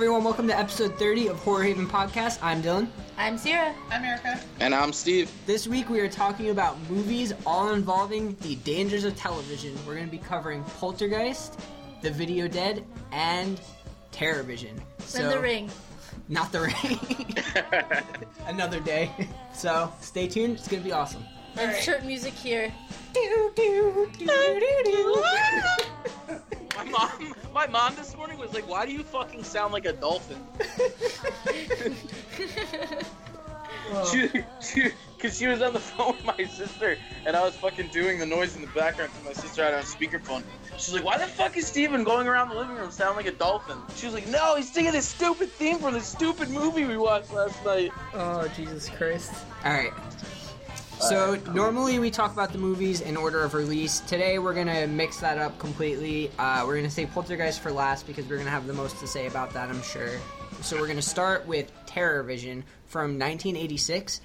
everyone, welcome to episode 30 of Horror Haven Podcast. I'm Dylan. I'm Sierra. I'm Erica. And I'm Steve. This week we are talking about movies all involving the dangers of television. We're going to be covering Poltergeist, The Video Dead, and Terrorvision. Then the ring. Not the ring. Another day. So stay tuned, it's going to be awesome. Insert music here. My mom, my mom this morning was like, "Why do you fucking sound like a dolphin?" she, she, cause she was on the phone with my sister, and I was fucking doing the noise in the background because my sister had it on speakerphone. She's like, "Why the fuck is Steven going around the living room sounding like a dolphin?" She was like, "No, he's singing this stupid theme from this stupid movie we watched last night." Oh, Jesus Christ. Alright. So, normally we talk about the movies in order of release. Today we're to mix that up completely. Uh, we're to say Poltergeist for last because we're to have the most to say about that, I'm sure. So, we're to start with Terrorvision from 1986.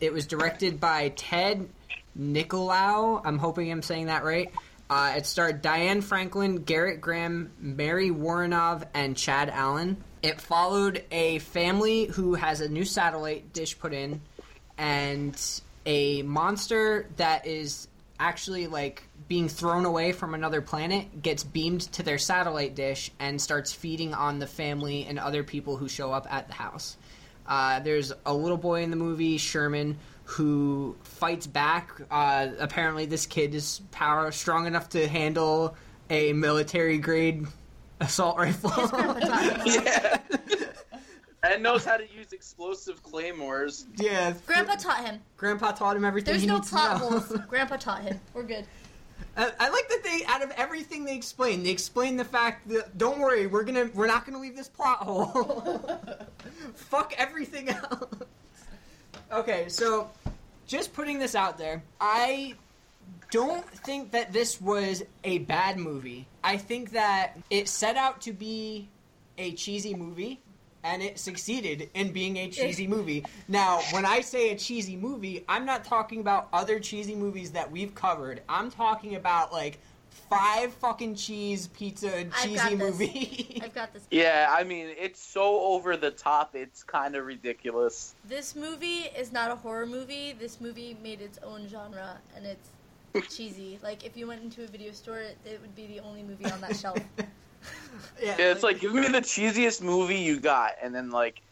It was directed by Ted Nicolau. I'm hoping I'm saying that right. Uh, it starred Diane Franklin, Gerrit Graham, Mary Woronov, and Chad Allen. It followed a family who has a new satellite dish put in, and a monster that is actually like being thrown away from another planet gets beamed to their satellite dish and starts feeding on the family and other people who show up at the house. Uh, there's a little boy in the movie, Sherman, who fights back. Uh, apparently, this kid is power strong enough to handle a military grade assault rifle. His grandpa taught him. Yeah. And knows how to use explosive claymores. yeah, Grandpa taught him. Grandpa taught him everything There's he no needs plot to know. holes. Grandpa taught him. We're good. I, I like that they, out of everything they explain, they explain the fact that don't worry, we're gonna, we're not gonna leave this plot hole. Fuck everything else. Okay, so just putting this out there, I don't think that this was a bad movie. I think that it set out to be a cheesy movie. And it succeeded in being a cheesy movie. Now, when I say a cheesy movie, I'm not talking about other cheesy movies that we've covered. I'm talking about like five fucking cheese pizza I've cheesy movie. I've got this. Yeah, I mean, it's so over the top, it's kind of ridiculous. This movie is not a horror movie. This movie made its own genre, and it's cheesy. Like if you went into a video store, it, it would be the only movie on that shelf. yeah, Yeah, it's like, give me the cheesiest movie you got, and then, like,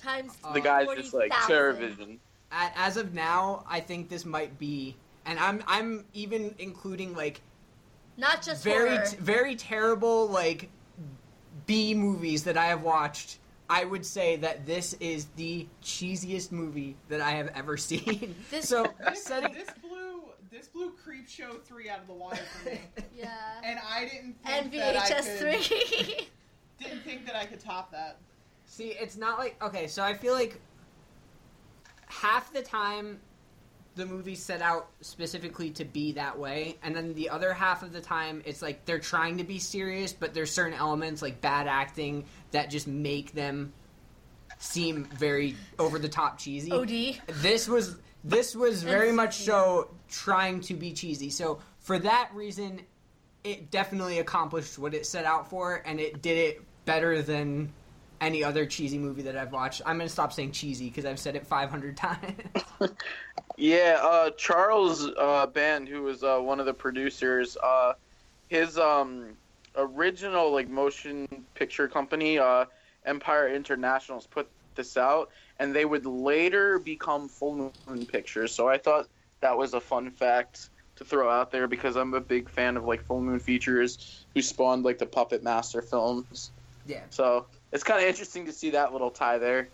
Times the guy's just like, 40,000. Terrorvision. as of now, I think this might be, and I'm I'm even including like Not just very t- very terrible like B movies that I have watched. I would say that this is the cheesiest movie that I have ever seen. This- so This, setting this blew this blew Creepshow three out of the water for me, yeah. and I didn't think And that I could VHS could, three. didn't think that I could top that. See, it's not like okay. So I feel like half the time the movie set out specifically to be that way, and then the other half of the time it's like they're trying to be serious, but there's certain elements like bad acting that just make them seem very over the top cheesy. Od. This was this was very much so trying to be cheesy. So for that reason, it definitely accomplished what it set out for, and it did it better than any other cheesy movie that I've watched. I'm gonna stop saying cheesy because I've said it 500 times. Yeah, uh, Charles uh, Band, who was uh, one of the producers, uh, his um, original like motion picture company, uh, Empire International's put this out, and they would later become Full Moon Pictures. So I thought that was a fun fact to throw out there because I'm a big fan of like Full Moon Features, who spawned like the Puppet Master films. yeah. So it's kind of interesting to see that little tie there.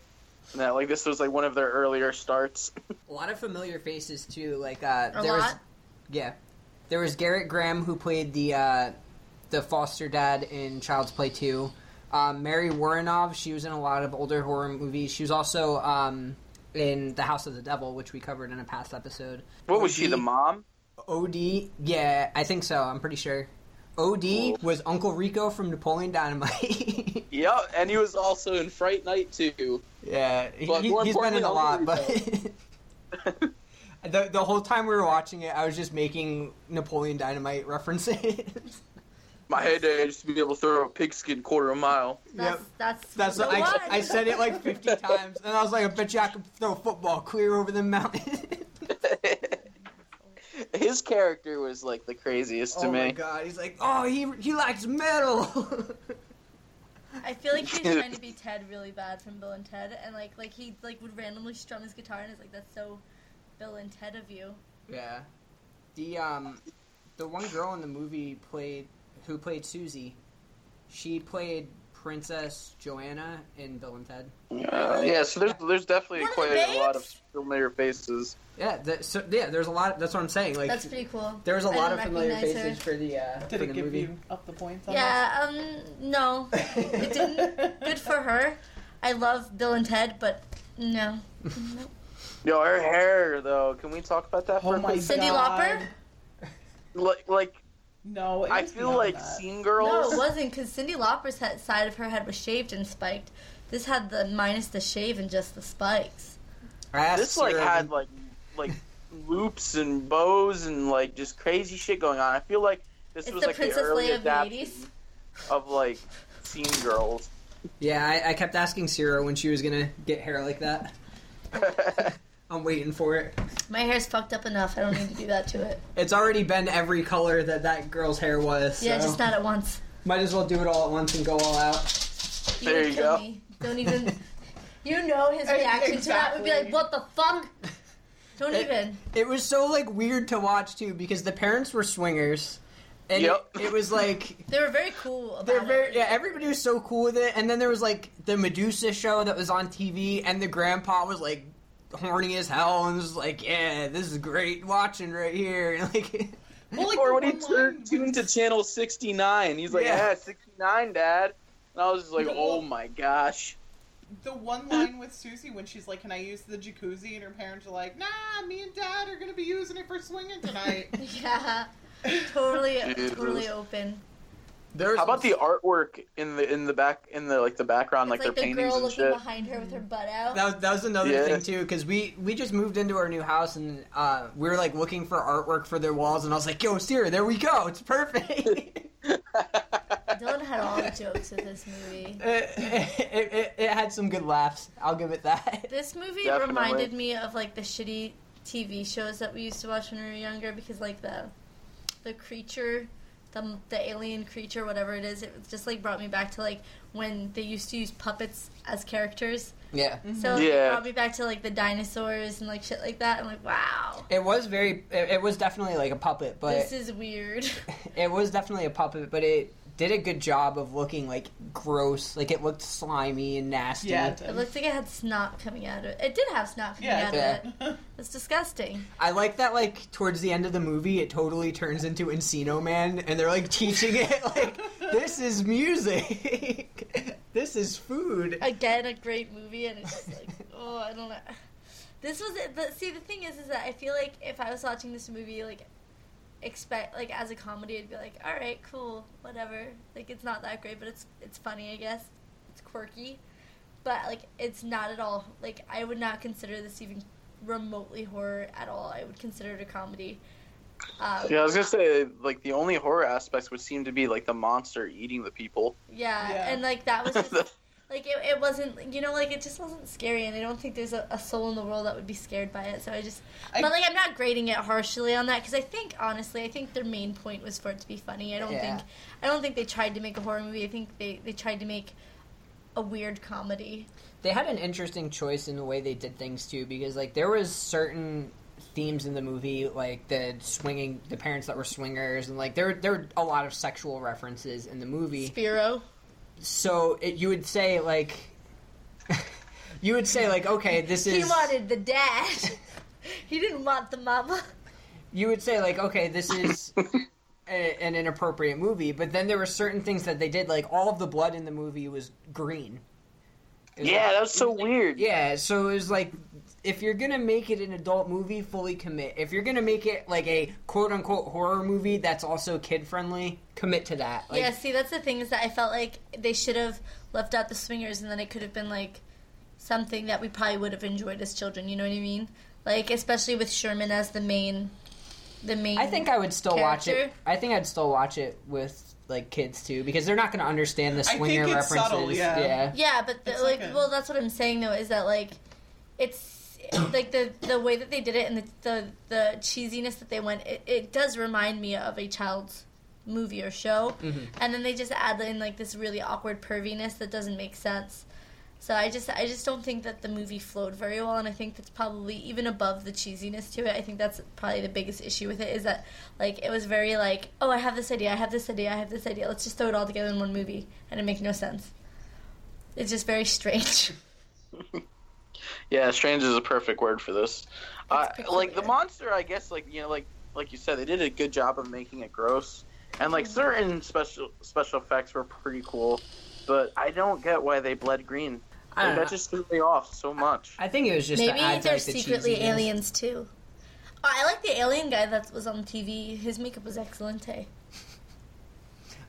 And that like this was like one of their earlier starts. A lot of familiar faces too. Like uh, A there was yeah, there was Gerrit Graham who played the uh, the foster dad in Child's Play Two. Um, Mary Woronov, she was in a lot of older horror movies. She was also um, in The House of the Devil, which we covered in a past episode. What was she, the mom? OD, yeah, I think so. I'm pretty sure. OD Cool. was Uncle Rico from Napoleon Dynamite. Yep, and he was also in Fright Night too. yeah, he, But more has been in a lot, but the the whole time we were watching it, I was just making Napoleon Dynamite references. My heyday used to be able to throw a pigskin quarter of a mile. That's Yep. that's That's the what I. I said it like 50 times, and I was like, I bet you I could throw a football clear over the mountain. His character was like the craziest to me. oh my god, he's like, oh, he he likes metal. I feel like he's trying to be Ted really bad from Bill and Ted, and like like he like would randomly strum his guitar, and it's like that's so Bill and Ted of you. yeah, the um, the one girl in the movie played who played Susie. She played Princess Joanna in Bill and Ted. Uh, yeah, so there's there's definitely One quite the a lot of familiar faces. Yeah, the, so yeah, there's a lot. That's what I'm saying. Like, That's pretty cool. there was a I lot of don't familiar recognize faces her. for the uh, Did for it the give movie. you up the points on Yeah, um, no, it didn't. Good for her. I love Bill and Ted, but no. Nope. Yo, her hair though. Can we talk about that for Oh a my? Cyndi God. Lauper? Like, like No, it I was feel like that. Scene No, it wasn't because Cyndi Lauper's head, side of her head was shaved and spiked. This had the minus the shave and just the spikes. I asked this like had like like loops and bows and like just crazy shit going on. I feel like this It's was the like Princess the early Leia of the adaptation 80s. of like Scene Girls. Yeah, I, I kept asking Sarah when she was gonna get hair like that. I'm waiting for it. My hair's fucked up enough. I don't need to do that to it. It's already been every color that that girl's hair was. Yeah, so just not at once. Might as well do it all at once and go all out. You There you go. Me. Don't even. You know his reaction to that would be like, "What the fuck?" Don't It- even. It was so like weird to watch too because the parents were swingers, and Yep. it, it was like They were very cool about they're it. very yeah. Everybody was so cool with it, and then there was like the Medusa show that was on TV, and the grandpa was like horny as hell and was like, "Yeah, this is great watching right here." And, like, Well, like, or the when he turned tuned to was- channel sixty nine, he's like, Yeah. "Yeah, sixty nine, Dad." And I was just like, No. "Oh my gosh." the one line with Susie when she's like, "Can I use the jacuzzi?" and her parents are like, "Nah, me and Dad are gonna be using it for swinging tonight." Yeah, totally, totally open. There's How about the artwork in the in the back in the like the background, like, it's like their the paintings girl and looking shit? behind her with her butt out. That was, that was another Yeah. thing too, because we we just moved into our new house and uh, we were like looking for artwork for their walls, and I was like, "Yo, Sierra, there we go, it's perfect." Dylan had all the jokes of this movie. it, it, it, it had some good laughs. I'll give it that. This movie Definitely. reminded me of like the shitty TV shows that we used to watch when we were younger because like the the creature, the the alien creature, whatever it is, it just like brought me back to like when they used to use puppets as characters. Yeah, So it Yeah. brought me back to like the dinosaurs and like shit like that. I'm like, wow, it was very. It, it was definitely like a puppet, but this is weird. it was definitely a puppet, but it did a good job of looking like gross. Like it looked slimy and nasty. yeah, It looked like it had snot coming out of it. It did have snot coming yeah, out Yeah. of it. It's disgusting. I like that. Like towards the end of the movie, it totally turns into Encino Man, and they're like teaching it like this is music, this is food. Again, a great movie, and it's just like, oh, I don't know. This was it. But see, the thing is, is that I feel like if I was watching this movie, like, expect like as a comedy, I'd be like, all right, cool, whatever. Like, it's not that great, but it's it's funny, I guess. It's quirky, but like, it's not at all. Like, I would not consider this even remotely horror at all. I would consider it a comedy. Um, Yeah, I was gonna say like the only horror aspects would seem to be like the monster eating the people. yeah, Yeah. and like that was just like it, it wasn't you know like it just wasn't scary and i don't think there's a, a soul in the world that would be scared by it so i just I- but like i'm not grading it harshly on that because i think honestly i think their main point was for it to be funny i don't Yeah. think i don't think they tried to make a horror movie i think they, they tried to make a weird comedy They had an interesting choice in the way they did things too, because like there was certain themes in the movie, like the swinging, the parents that were swingers, and like there there were a lot of sexual references in the movie. spiro So it, you would say like, you would say like, okay, this is he wanted the dad. He didn't want the mama. You would say like okay this is a, an inappropriate movie but then there were certain things that they did like all of the blood in the movie was green. Was Yeah, like- that was so weird. yeah so it was like if you're gonna make it an adult movie, fully commit. If you're gonna make it like a quote unquote horror movie that's also kid friendly, commit to that. Like, yeah, see, that's the thing is that I felt like they should have left out the swingers, and then it could have been like something that we probably would have enjoyed as children. You know what I mean? Like especially with Sherman as the main, the main. I think I would still watch it. I think I'd still watch it with like kids too because they're not gonna understand the I think swinger it's references. subtle, yeah. Yeah, but the, like, like a- well, that's what I'm saying though is that like, it's like the the way that they did it and the the, the cheesiness that they went. It, it does remind me of a child's movie or show, Mhm. and then they just add in like this really awkward perviness that doesn't make sense. So I just I just don't think that the movie flowed very well, and I think that's probably even above the cheesiness to it. I think that's probably the biggest issue with it is that like it was very like oh I have this idea I have this idea I have this idea let's just throw it all together in one movie and it makes no sense. It's just very strange. Yeah, strange is a perfect word for this. Uh, like the monster, I guess, like you know, like like you said, they did a good job of making it gross, and like certain special special effects were pretty cool, but I don't get why they bled green. I Like, that just threw me off so much. I think it was just to Maybe add they're like, the secretly cheesiness. aliens too. Oh, I like the alien guy that was on TV. His makeup was excellent. eh?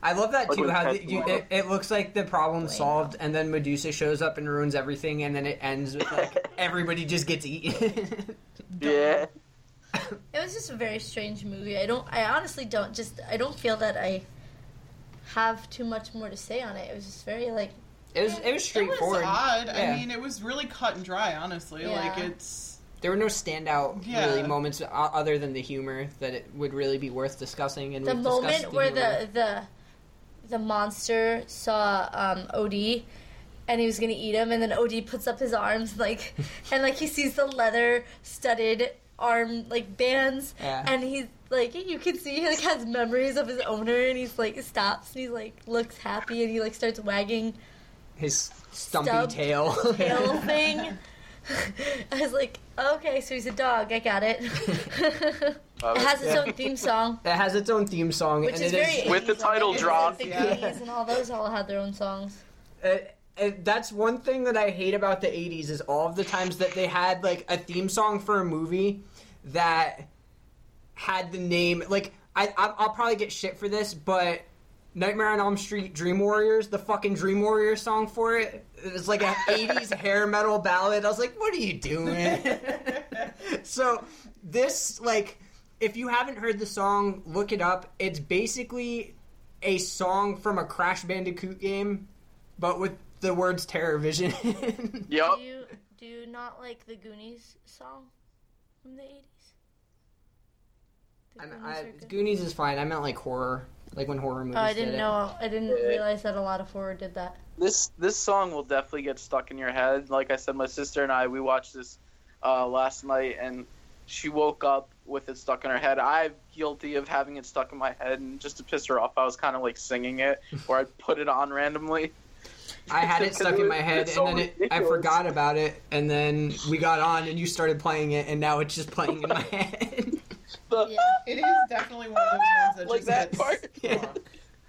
I love that Like too. How the, you, it, it looks like the problem solved, and then Medusa shows up and ruins everything, and then it ends with like everybody just gets eaten. Yeah, It was just a very strange movie. I don't. I honestly don't. Just. I don't feel that I have too much more to say on it. It was just very like. it was it was straightforward. It was odd. Yeah. I mean, it was really cut and dry. Honestly, Yeah. like it's There were no standout Yeah. really moments other than the humor that it would really be worth discussing. And the we've discussed moment where humor. the the the monster saw um, Od and he was gonna eat him, and then Od puts up his arms like, and like he sees the leather studded arm like bands, Yeah. and he's like you can see he like has memories of his owner, and he's like stops and he like looks happy, and he like starts wagging his stumpy tail. tail thing. I was like, okay, so he's a dog. I got it. it has its Yeah. own theme song. It has its own theme song, Which and is it very With the 80s, title like, drop, The yeah. Goonies and all those all had their own songs. That's one thing that I hate about the 80s is all of the times that they had like a theme song for a movie that had the name like I I'll, I'll probably get shit for this, but Nightmare on Elm Street Dream Warriors, the fucking Dream Warriors song for it, it was like a 80s hair metal ballad. I was like, what are you doing? so this like if you haven't heard the song, look it up. It's basically a song from a Crash Bandicoot game, but with the words Terror Vision. Yep. Do you do you not like the Goonies song from the eighties? I, I, Goonies is fine. I meant like horror, like when horror movies. Oh, I did didn't it. know. I didn't Yeah. realize that a lot of horror did that. This this song will definitely get stuck in your head. Like I said, my sister and I we watched this uh, last night, and she woke up with it stuck in her head. I'm guilty of having it stuck in my head, and just to piss her off, I was kind of like singing it, or I'd put it on randomly. I had it stuck in my head, it's and then it, I forgot about it, and then we got on, and you started playing it, and now it's just playing in my head. The- Yeah. it is definitely one of those ones that Like just that gets part? stuck.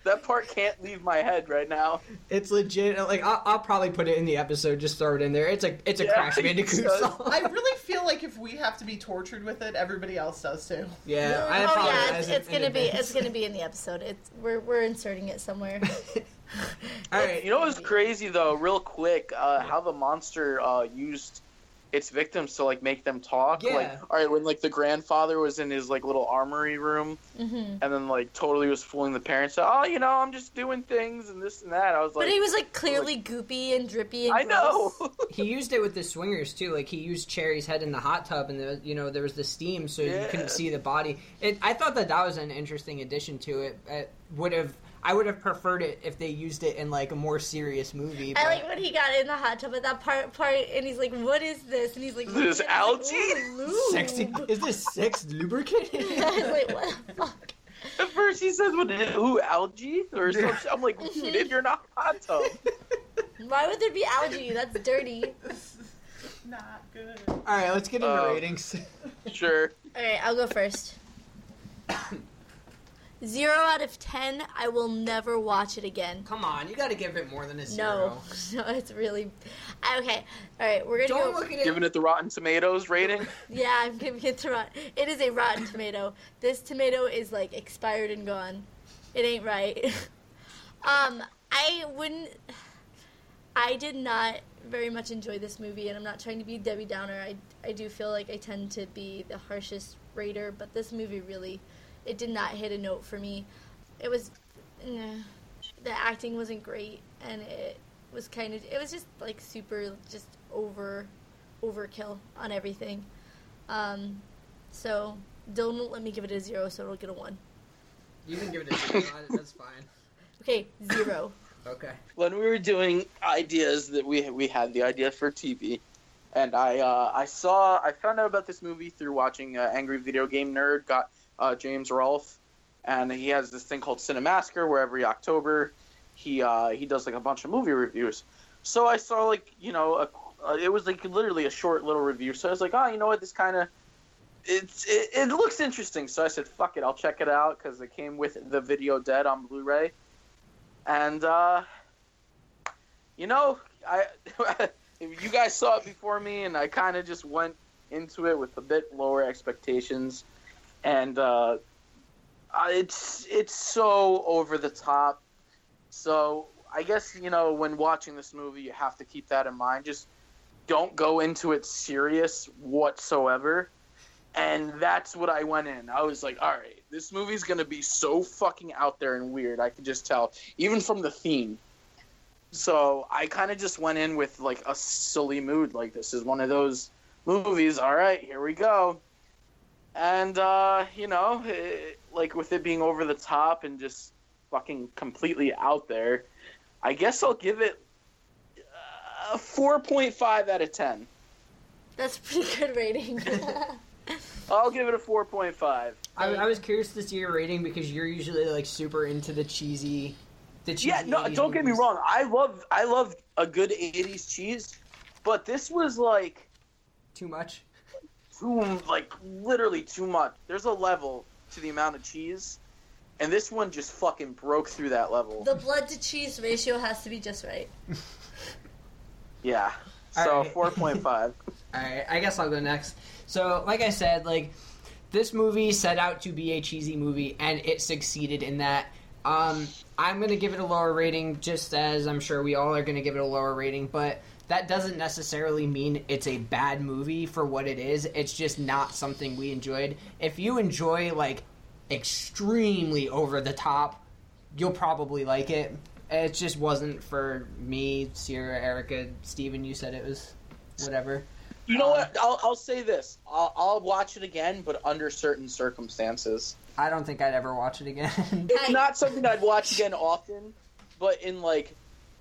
That part can't leave my head right now. it's legit. Like I'll, I'll probably put it in the episode. Just throw it in there. It's a it's a Yeah, Crash Bandicoot song. I really feel like if we have to be tortured with it, everybody else does too. yeah, I oh yeah, it's, it's gonna be advance. it's gonna be in the episode. It's we're we're inserting it somewhere. All right. You know what's crazy though, real quick, uh, how the monster uh, used its victims to like make them talk. Yeah. Like, all right, when like the grandfather was in his like little armory room, hmm and then like totally was fooling the parents. Oh, you know, I'm just doing things and this and that. I was like, but he was like clearly goopy and drippy. And I know. He used it with the swingers too. Like he used Cherry's head in the hot tub, and the, you know there was the steam, so you couldn't see the body. It, I thought that that was an interesting addition to it. It would have. I would have preferred it if they used it in like a more serious movie. I but- like when he got in the hot tub at that part part, and he's like, "What is this?" And he's like, Is this "Look at it." He's algae? like, Sexy. Is this sex lubricant? I was like, "What the fuck?" At first he says, "What? Who algae or something?" I'm like, "Dude, you're not hot tub." Why would there be algae? That's dirty. This is not good. All right, let's get into Um, ratings. Sure. All right, I'll go first. Zero out of ten. I will never watch it again. Come on, you got to give it more than a No, zero. no, no, it's really okay. All right, we're gonna Don't go. look at it. Giving it the Rotten Tomatoes rating. Yeah, I'm giving it to Rotten. It is a rotten tomato. This tomato is like expired and gone. It ain't right. um, I wouldn't. I did not very much enjoy this movie, and I'm not trying to be Debbie Downer. I I do feel like I tend to be the harshest rater, but this movie really, it did not hit a note for me. It was, eh, the acting wasn't great, and it was kind of it was just like super just over overkill on everything. Um, so Dylan won't let me give it a zero, so it'll get a one. You can give it a zero. That's fine. Okay, zero. Okay. when we were doing ideas that we we had the idea for TV, and I uh, I saw I found out about this movie through watching uh, Angry Video Game Nerd got uh, James Rolfe, and he has this thing called Cinemassacre where every October he uh, he does like a bunch of movie reviews. So I saw like you know a, uh, it was like literally a short little review. So I was like, oh, you know what, this kind of it's it, it looks interesting. So I said, fuck it, I'll check it out because it came with the video dead on Blu-ray, and uh, you know, I you guys saw it before me, and I kind of just went into it with a bit lower expectations, and uh, it's it's so over the top. So I guess you know when watching this movie, you have to keep that in mind. Just don't go into it serious whatsoever. And that's what I went in. I was like, all right, this movie's gonna be so fucking out there and weird. I could just tell, even from the theme. So I kind of just went in with like a silly mood. Like this is one of those movies. All right, here we go. And uh, you know, it, like with it being over the top and just fucking completely out there, I guess I'll give it a four point five out of ten. That's a pretty good rating. I'll give it a four point five. I, I was curious to see your rating because you're usually like super into the cheesy, the cheesy. Yeah, no, don't get me wrong. I love I love a good '80s cheese, but this was like Too much. Too like literally too much. There's a level to the amount of cheese, and this one just fucking broke through that level. the blood to cheese ratio has to be just right. yeah. So right. four point five. All right, I guess I'll go next. So, like I said, like this movie set out to be a cheesy movie, and it succeeded in that. Um, I'm gonna give it a lower rating, just as I'm sure we all are gonna give it a lower rating, but that doesn't necessarily mean it's a bad movie for what it is. It's just not something we enjoyed. If you enjoy like extremely over the top, you'll probably like it. It just wasn't for me, Sierra, Erica, Steven, you said it was whatever. You know uh, what? I'll, I'll say this. I'll, I'll watch it again, but under certain circumstances. I don't think I'd ever watch it again. It's not something I'd watch again often, but in like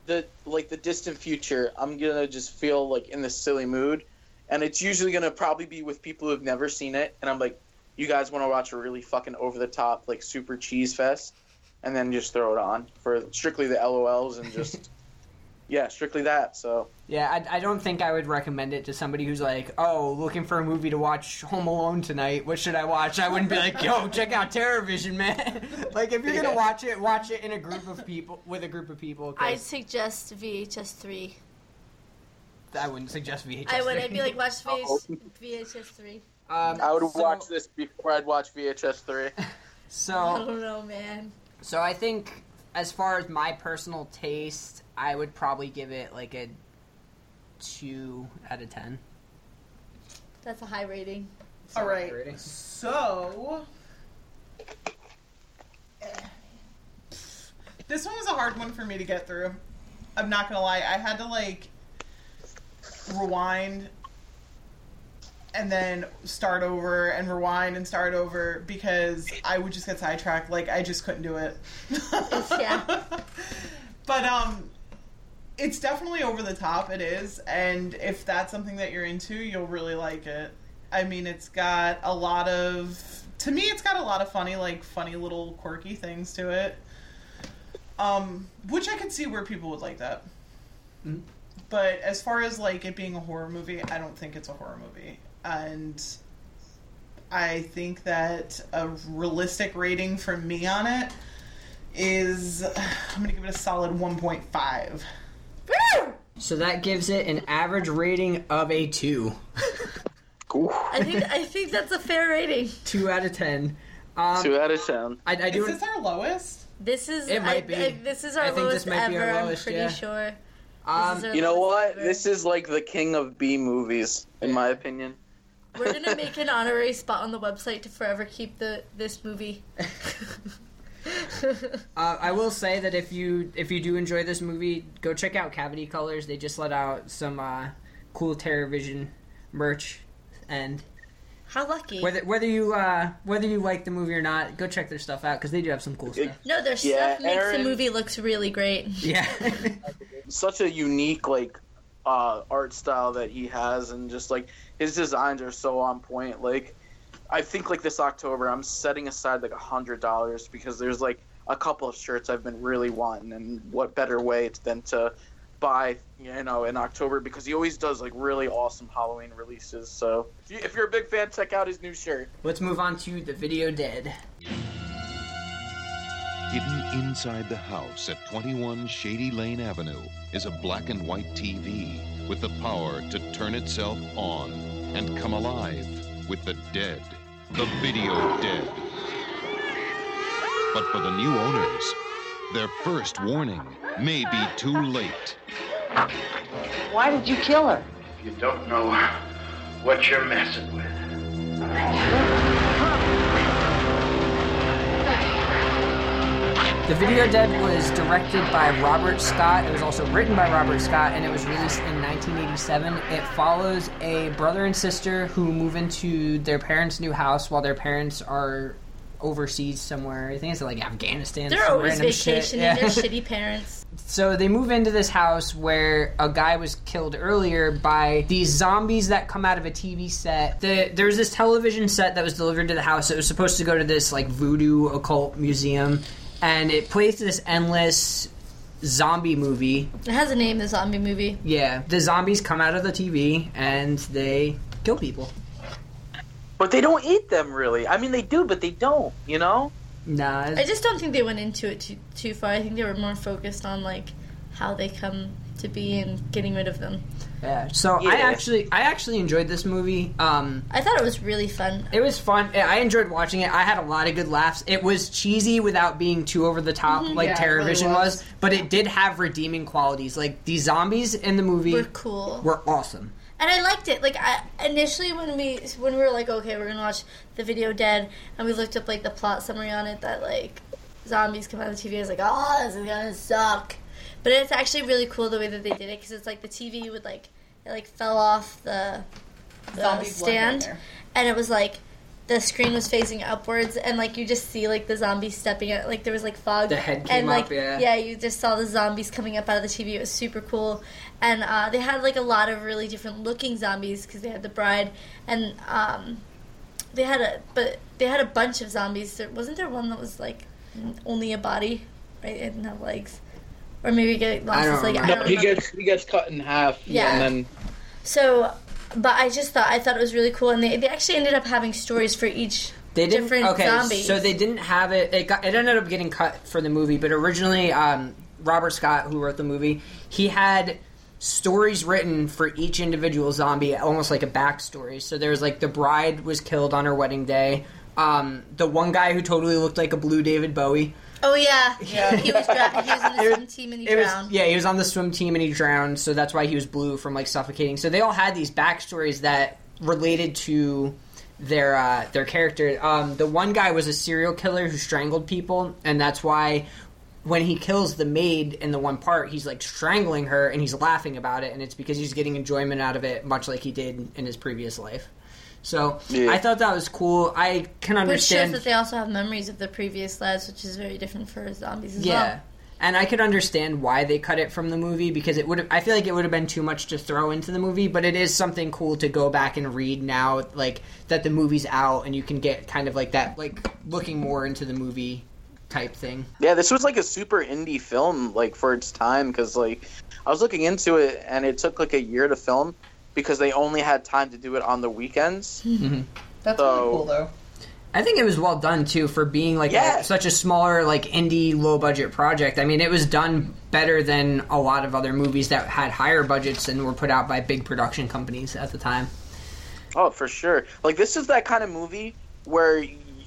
the like the distant future, I'm gonna just feel like in this silly mood, and it's usually gonna probably be with people who've never seen it, and I'm like, you guys want to watch a really fucking over the top like super cheese fest, and then just throw it on for strictly the LOLs and just yeah, strictly that. So yeah, I, I don't think I would recommend it to somebody who's like, oh, looking for a movie to watch Home Alone tonight. What should I watch? I wouldn't be like, yo, check out Terrorvision, man. like, if you're Yeah. gonna watch it, watch it in a group of people with a group of people. I'd suggest VHS three. I wouldn't suggest VHS. I would. I'd be like, watch. VH, VHS three. um, I would so, watch this before I'd watch VHS three. so I don't know, man. so I think as far as my personal taste, I would probably give it like a two out of ten. That's a high rating. All right. Rating. So. This one was a hard one for me to get through. I'm not gonna lie. I had to like rewind and then start over and rewind and start over because I would just get sidetracked. Like I just couldn't do it. Yeah. But um it's definitely over the top it is and if that's something that you're into, you'll really like it. I mean, it's got a lot of to me it's got a lot of funny like funny little quirky things to it. Um which I could see where people would like that. Mhm. But as far as like it being a horror movie, I don't think it's a horror movie. And I think that a realistic rating from me on it is I'm gonna give it a solid 1.5. So that gives it an average rating of a two. Ooh, I think I think that's a fair rating. two out of ten. Um, two out of ten. I, I do. Is this our lowest? This is It might I, be. I- this is our I think lowest this might be ever. our I'm pretty yeah. sure. This um, our You know lowest what? ever. This is like the king of B movies, in my opinion. We're gonna make an honorary spot on the website to forever keep the this movie. Uh, I will say that if you if you do enjoy this movie, go check out Cavity Colors. They just let out some uh, cool Terrorvision merch, and How lucky! whether whether you uh, whether you like the movie or not, go check their stuff out because they do have some cool stuff. no, their Yeah, stuff makes the movie looks really great. Yeah, Such a unique like uh, art style that he has, and just like his designs are so on point. Like, I think like this October, I'm setting aside like a hundred dollars because there's like a couple of shirts I've been really wanting, and what better way than to buy you know in October because he always does like really awesome Halloween releases. So if, you, if you're a big fan, check out his new shirt. let's move on to the video dead. Hidden inside the house at 21 Shady Lane Avenue is a black and white TV with the power to turn itself on and come alive with the dead, the video dead. But for the new owners, their first warning may be too late. Why did you kill her? If you don't know what you're messing with. The Video Dead was directed by Robert Scott. It was also written by Robert Scott, and it was released in 1987. It follows a brother and sister who move into their parents' new house while their parents are overseas somewhere. I think it's like Afghanistan. They're always random shit. vacationing. Yeah. They're shitty parents. So they move into this house where a guy was killed earlier by these zombies that come out of a TV set. The, there was this television set that was delivered to the house. It was supposed to go to this like voodoo occult museum, and it plays this endless zombie movie. It has a name, the zombie movie. Yeah, the zombies come out of the TV and they kill people. But they don't eat them really. I mean, they do, but they don't. You know. Nah, I just don't think they went into it too too far. I think they were more focused on like how they come to be and getting rid of them. Yeah. So I actually, I actually enjoyed this movie. Um, I thought it was really fun. It was fun. I enjoyed watching it. I had a lot of good laughs. It was cheesy without being too over the top like Yeah, it really was. was, but it did have redeeming qualities. Like the zombies in the movie We're cool. were awesome. and I liked it. Like I initially when we when we were like, okay, we're gonna watch the video dead, and we looked up like the plot summary on it that like zombies come out of the TV. I was like, oh, this is gonna suck. But it's actually really cool the way that they did it because it's like the TV would like it like fell off the, the right stand, and it was like the screen was facing upwards, and like you just see like the zombies stepping out. Like there was like fog. The head came and, like, up, yeah. Yeah, you just saw the zombies coming up out of the TV. It was super cool, and uh, they had like a lot of really different looking zombies because they had the bride, and um, they had a but they had a bunch of zombies. There wasn't there one that was like only a body, right? It didn't have legs, or maybe get lost. I don't It's like, I remember. don't he remember. gets he gets cut in half. Yeah. And then So, but I just thought I thought it was really cool, and they they actually ended up having stories for each They didn't. different okay, zombies. so they didn't have it. It, got, it ended up getting cut for the movie, but originally, um, Robert Scott, who wrote the movie, he had stories written for each individual zombie, almost like a backstory. So there was like the bride was killed on her wedding day. Um, the one guy who totally looked like a blue David Bowie. Oh yeah, Yeah. he was dra- he was in the swim team and he It was, drowned. yeah, he was on the swim team and he drowned, so that's why he was blue from like suffocating. So they all had these backstories that related to their uh, their character. Um, the one guy was a serial killer who strangled people, and that's why when he kills the maid in the one part, he's like strangling her and he's laughing about it, and it's because he's getting enjoyment out of it, much like he did in his previous life. So Yeah. I thought that was cool. I can Which shows understand. that they also have memories of the previous lives, which is very different for zombies as well. Yeah. well. And I could understand why they cut it from the movie because it would I feel like it would have been too much to throw into the movie, but it is something cool to go back and read now like that the movie's out and you can get kind of like that like looking more into the movie type thing. Yeah, this was like a super indie film, like for its time, because like I was looking into it, and it took like a year to film because they only had time to do it on the weekends. Mhm. That's So- really cool though. I think it was well done too for being like Yeah. a, such a smaller like indie low budget project. I mean, it was done better than a lot of other movies that had higher budgets and were put out by big production companies at the time. Oh, for sure. Like this is that kind of movie where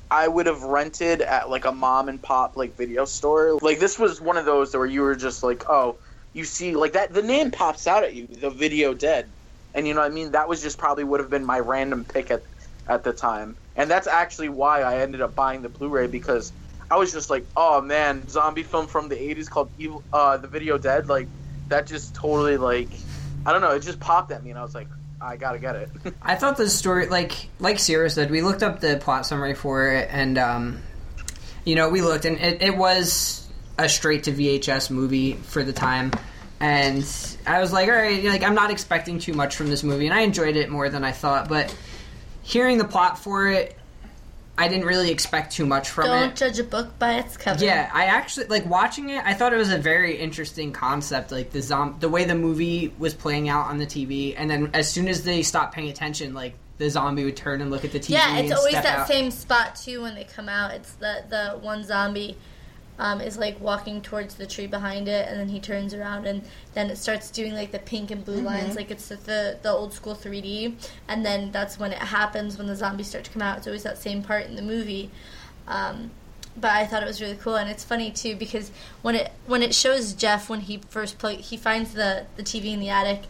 I would have rented at like a mom and pop like video store. Like this was one of those where you were just like, oh, you see like that the name pops out at you, the video dead. And you know what I mean? That was just probably would have been my random pick at at the time. And that's actually why I ended up buying the Blu-ray because I was just like, oh man, zombie film from the 80s called Evil uh The Video Dead, like that just totally like I don't know, it just popped at me and I was like, I got to get it. I thought the story, like like Sierra said, we looked up the plot summary for it, and um, you know, we looked, and it, it was a straight to VHS movie for the time, and I was like, all right, like I'm not expecting too much from this movie, and I enjoyed it more than I thought, but hearing the plot for it, I didn't really expect too much from it. Don't judge a book by its cover. Yeah, I actually like watching it. I thought it was a very interesting concept, like the zom- the way the movie was playing out on the TV, and then as soon as they stopped paying attention, like the zombie would turn and look at the TV. Yeah, it's always that out. same spot too when they come out. It's the the one zombie um, is like walking towards the tree behind it, and then he turns around, and then it starts doing like the pink and blue lines, like it's the, the the old school 3D. And then that's when it happens when the zombies start to come out. It's always that same part in the movie. Um, but I thought it was really cool, and it's funny too because when it when it shows Jeff when he first plug he finds the the TV in the attic,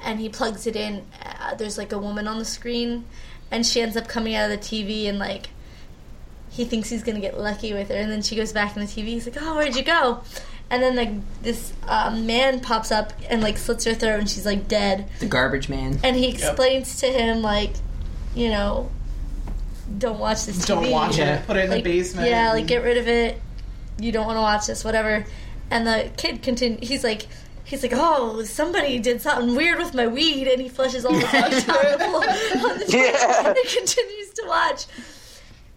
and he plugs it in. Uh, there's like a woman on the screen, and she ends up coming out of the TV and like he thinks he's gonna get lucky with her, and then she goes back in the TV. He's like, "Oh, where'd you go?" And then like this um, man pops up and like slits her throat, and she's like dead. the garbage man. And he explains to him like, you know, don't watch this TV. Don't watch Yeah. it. Put it in Like, the basement. Yeah, like get rid of it. You don't want to watch this, whatever. And the kid continue. He's like, he's like, oh, somebody did something weird with my weed, and he flushes all the weed down the floor on the table, Yeah. and he continues to watch.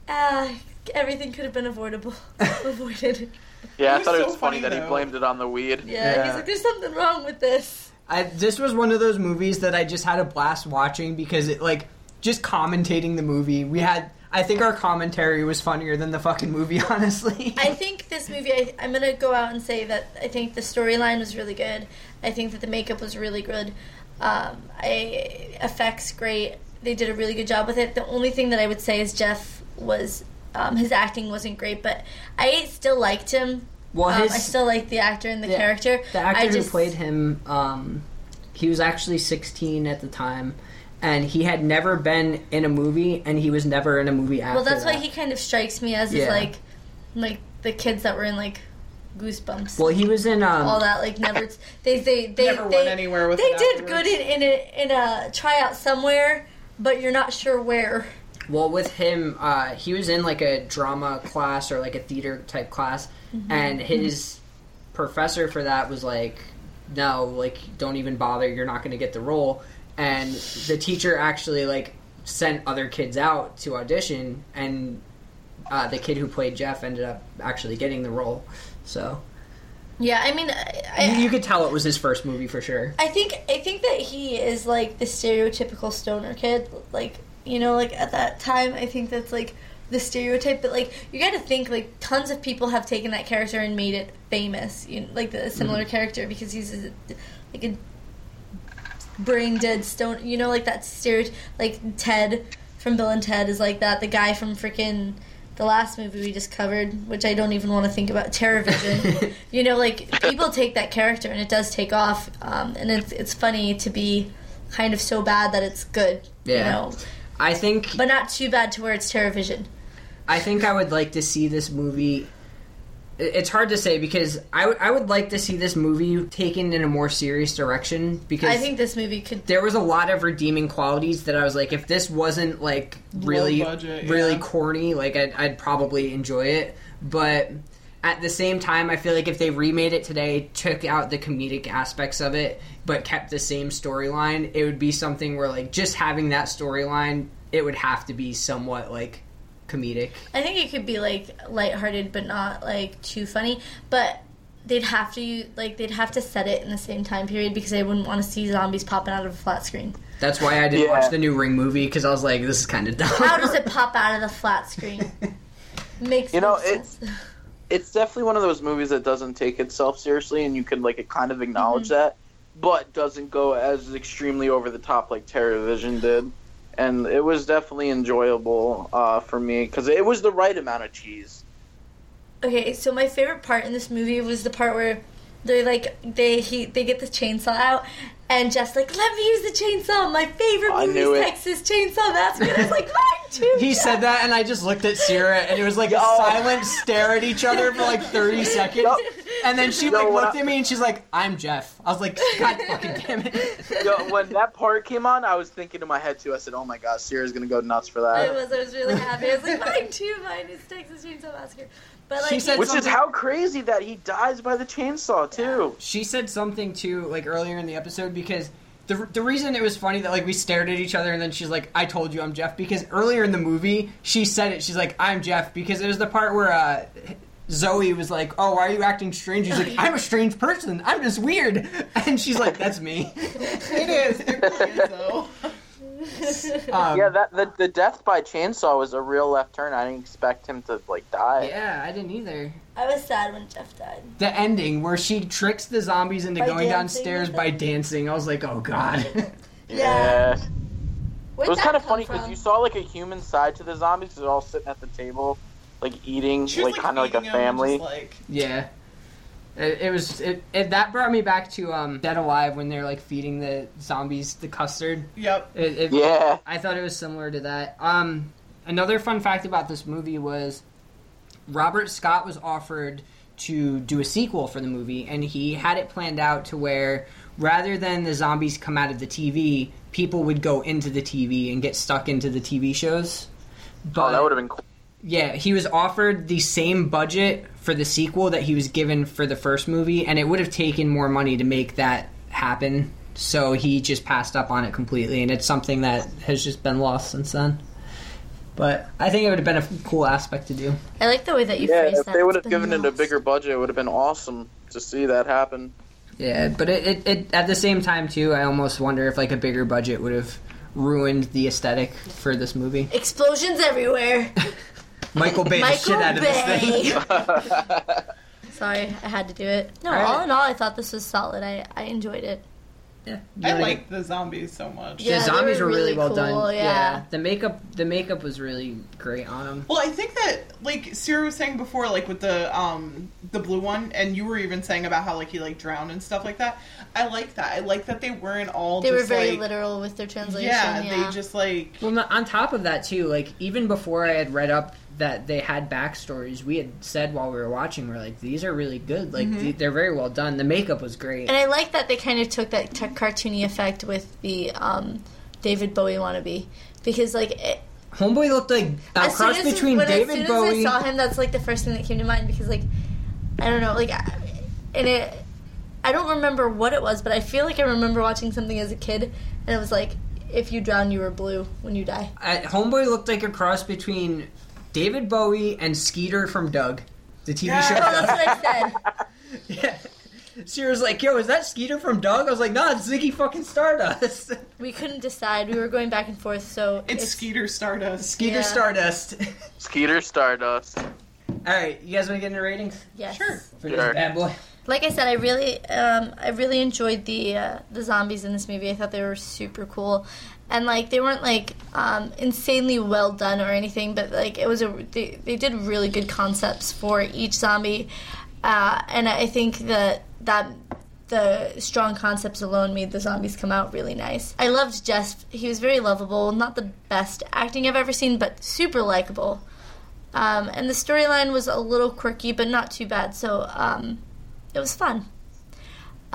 Uh, everything could have been avoidable, avoided. Yeah, I He's thought it so was funny, funny, that he though. blamed it on the weed. Yeah, Yeah. he's like, there's something wrong with this. I, this was one of those movies that I just had a blast watching because it like just commentating the movie. We had I think our commentary was funnier than the fucking movie, honestly. I think this movie. I, I'm gonna go out and say that I think the storyline was really good. I think that the makeup was really good. Um, I effects great. They did a really good job with it. The only thing that I would say is Jeff was um, his acting wasn't great, but I still liked him. well, Um, his I still liked the actor and the Yeah. character. the actor I who just, played him, um, he was actually 16 at the time, and he had never been in a movie, and he was never in a movie after. Well, that's why he kind of strikes me as Yeah. like, like the kids that were in like Goosebumps. Well, he was in um, all that like never they they they Never they, went anywhere with they did afterwards. good in, in a in a tryout somewhere but you're not sure where Well, with him, uh, he was in like a drama class or like a theater type class, Mm-hmm. and his professor for that was like, "No, like, don't even bother. You're not going to get the role." And the teacher actually like sent other kids out to audition, and uh, the kid who played Jeff ended up actually getting the role. So yeah i mean I, you could tell it was his first movie for sure. I think I think that he is like the stereotypical stoner kid like you know like at that time I think that's like the stereotype but like you got to think like tons of people have taken that character and made it famous you know, like the similar character because he's a, like a brain dead stone you know like that stereotype like Ted from Bill and Ted is like that the guy from freaking the last movie we just covered which I don't even want to think about Terror Vision you know like people take that character and it does take off um, and it's it's funny to be kind of so bad that it's good you Yeah. know I think but not too bad to where it's Terror Vision I think I would like to see this movie. It's hard to say because I would I would like to see this movie taken in a more serious direction because I think this movie could there was a lot of redeeming qualities that I was like, if this wasn't like really budget, really yeah. corny, like I'd, I'd probably enjoy it. But at the same time, I feel like if they remade it today, took out the comedic aspects of it, but kept the same storyline, it would be something where like just having that storyline, it would have to be somewhat like comedic. I think it could be like lighthearted but not like too funny. But they'd have to like they'd have to set it in the same time period because I wouldn't want to see zombies popping out of a flat screen. That's why I didn't Yeah. watch the new Ring movie because I was like, this is kind of dumb. How does it pop out of the flat screen? Makes You no know, it- sense. it's definitely one of those movies that doesn't take itself seriously, and you can like kind of acknowledge that, but doesn't go as extremely over the top like Terrorvision did. And it was definitely enjoyable uh, for me because it was the right amount of cheese. Okay, so my favorite part in this movie was the part where they like they he they get the chainsaw out and just like, "Let me use the chainsaw. My favorite I movie is. Texas Chainsaw Massacre." I was like, "Mine too." He Jeff." said that, and I just looked at Sierra, and it was like a Yo. silent stare at each other for like 30 seconds. And then she Yo, like when looked I- at me, and she's like, "I'm Jeff." I was like, "God fucking damn it!" Yo, when that part came on, I was thinking in my head too. I said, "Oh my gosh, Sierra's gonna go nuts for that." I that." was I was really happy. I was like, "Mine too. Mine is Texas Chainsaw Massacre." But like, She said he- Which is how crazy that he dies by the chainsaw too. She said something too, like earlier in the episode, because the the reason it was funny that like we stared at each other, and then she's like, "I told you I'm Jeff," because earlier in the movie she said it. She's like, "I'm Jeff," because it was the part where. uh Zoe was like, "Oh, why are you acting strange?" He's like, "I'm a strange person. I'm just weird," and she's like, "That's me." It is. It really is, though. Um, yeah, that the, the death by chainsaw was a real left turn. I didn't expect him to like die. yeah, I didn't either. I was sad when Jeff died. The ending where she tricks the zombies into By going downstairs by dancing. I was like, "Oh God." Yeah. Where'd It was kind of funny because you saw like a human side to the zombies. They're all sitting at the table, like eating, She was, like kind of like a feeding him and family. just, like, Yeah. It, it was it, it that brought me back to um Dead Alive when they're like feeding the zombies the custard. yep. It, it, Yeah. I thought it was similar to that. Um, another fun fact about this movie was Robert Scott was offered to do a sequel for the movie, and he had it planned out to where rather than the zombies come out of the TV, people would go into the TV and get stuck into the TV shows. But Oh, that would have been cool. Yeah, he was offered the same budget for the sequel that he was given for the first movie, and it would have taken more money to make that happen. So he just passed up on it completely, and it's something that has just been lost since then. But I think it would have been a cool aspect to do. I like the way that you Yeah, phrased if that. they would have been given it a bigger budget, it would have been awesome to see that happen. Yeah, but it, it, it at the same time too, I almost wonder if like a bigger budget would have ruined the aesthetic for this movie. Explosions everywhere. Michael Bay the shit out of this thing. Sorry, I had to do it. No, Alright. all in all, I thought this was solid. I, I enjoyed it. Yeah, I You wanna like the zombies so much. Yeah, the zombies were were really, really well cool, done. yeah. the makeup the makeup was really great on them. Well, I think that like Sierra was saying before, like with the um the blue one, and you were even saying about how like he like drowned and stuff like that. I like that. I like that they weren't all They were just very like literal with their translation. yeah, Yeah, they just like Well, no- on top of that too, like even before I had read up that they had backstories, we had said while we were watching, we're like, these are really good. Like Mm-hmm. th- they're very well done. The makeup was great. And I like that they kind of took that t- cartoony effect with the um, David Bowie wannabe because like it, Homeboy looked like a as soon cross as between when, David as soon Bowie. as I saw him, that's like the first thing that came to mind because like I don't know, like I- and it. I don't remember what it was, but I feel like I remember watching something as a kid, and it was like, "If you drown, you are blue when you die." Uh, Homeboy looked like a cross between David Bowie and Skeeter from Doug, the TV Yeah. show. Oh, that's what I said. yeah. She was like, "Yo, is that Skeeter from Doug?" I was like, "No, it's Ziggy fucking Stardust." We couldn't decide. We were going back and forth, so it's, Skeeter Stardust. Skeeter Yeah. Stardust. Skeeter Stardust. All right, you guys want to get into ratings Yes. Sure. for Sure. this bad boy? Like I said, I really, um, I really enjoyed the uh, the zombies in this movie. I thought they were super cool, and like they weren't like um, insanely well done or anything, but like it was a they, they did really good concepts for each zombie, uh, and I think that that the strong concepts alone made the zombies come out really nice. I loved Jeff. He was very lovable. Not the best acting I've ever seen, but super likable. Um, and the storyline was a little quirky, but not too bad. So um, it was fun.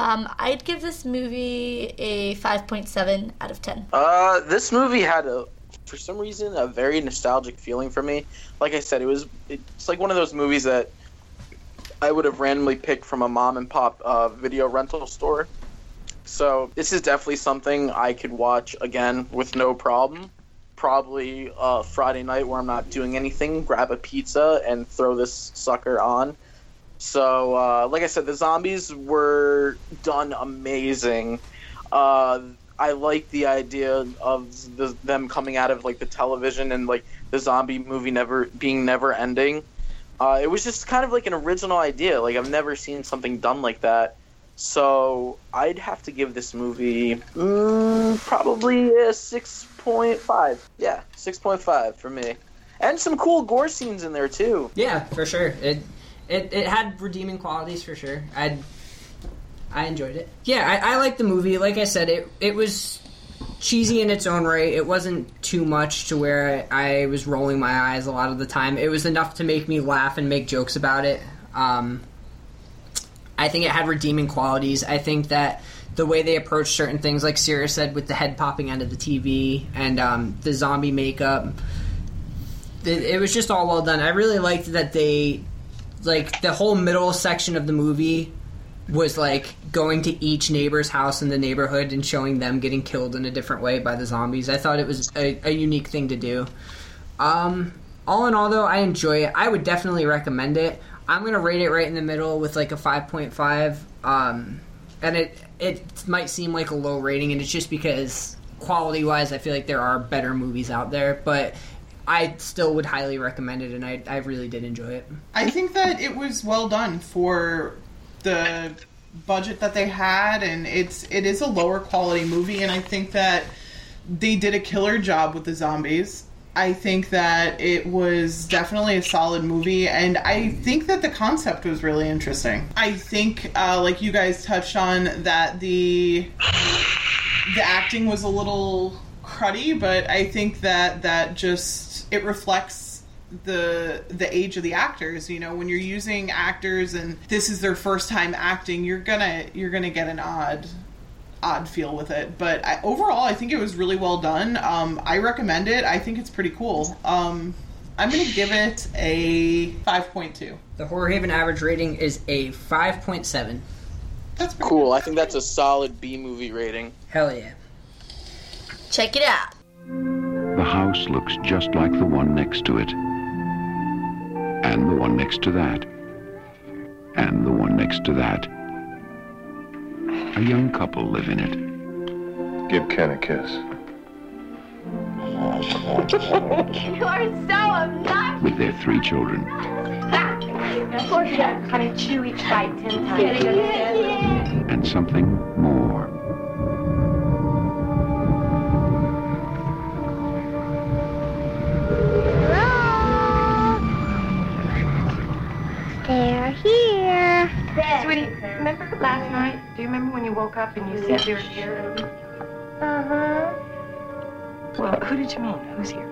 Um, I'd give this movie a 5.7 out of 10. Uh, this movie had a, for some reason, a very nostalgic feeling for me. Like I said, it was it's like one of those movies that I would have randomly picked from a mom and pop uh, video rental store. So this is definitely something I could watch again with no problem. Probably uh, Friday night where I'm not doing anything, grab a pizza and throw this sucker on. So, uh, like I said, the zombies were done amazing. Uh, I like the idea of the, them coming out of like the television and like the zombie movie never being never ending. Uh, it was just kind of like an original idea. Like I've never seen something done like that. So I'd have to give this movie mm, probably a six point five. Yeah, six point five for me, and some cool gore scenes in there too. Yeah, for sure. It it, it had redeeming qualities for sure. I I enjoyed it. Yeah, I, I liked the movie. Like I said, it it was cheesy in its own right. It wasn't too much to where I, I was rolling my eyes a lot of the time. It was enough to make me laugh and make jokes about it. Um, I think it had redeeming qualities. I think that the way they approached certain things, like Sierra said, with the head popping out of the TV and um, the zombie makeup, it, it was just all well done. I really liked that they, like, the whole middle section of the movie was like going to each neighbor's house in the neighborhood and showing them getting killed in a different way by the zombies. I thought it was a, a unique thing to do. Um, all in all, though, I enjoy it. I would definitely recommend it. I'm gonna rate it right in the middle with like a 5.5. Um, and it it might seem like a low rating, and it's just because quality wise, I feel like there are better movies out there, but. I still would highly recommend it, and I, I really did enjoy it. I think that it was well done for the budget that they had, and it's it is a lower quality movie, and I think that they did a killer job with the zombies. I think that it was definitely a solid movie, and I think that the concept was really interesting. I think, uh, like you guys touched on, that the the acting was a little cruddy, but I think that that just it reflects the the age of the actors you know when you're using actors and this is their first time acting you're gonna you're gonna get an odd odd feel with it but I, overall i think it was really well done um, i recommend it i think it's pretty cool um, i'm gonna give it a 5.2 The Horror Haven average rating is a 5.7. that's Cool. good. I think that's a solid B movie rating. Hell yeah. Check it out. The house looks just like the one next to it. And the one next to that. And the one next to that. A young couple live in it. Give Ken a kiss. You are so obnoxious. with their three children. Of course you gotta kind of chew each bite ten times. And something more. Last night? Do you remember when you woke up and you said they were here? Uh-huh. Well, who did you mean? Who's here?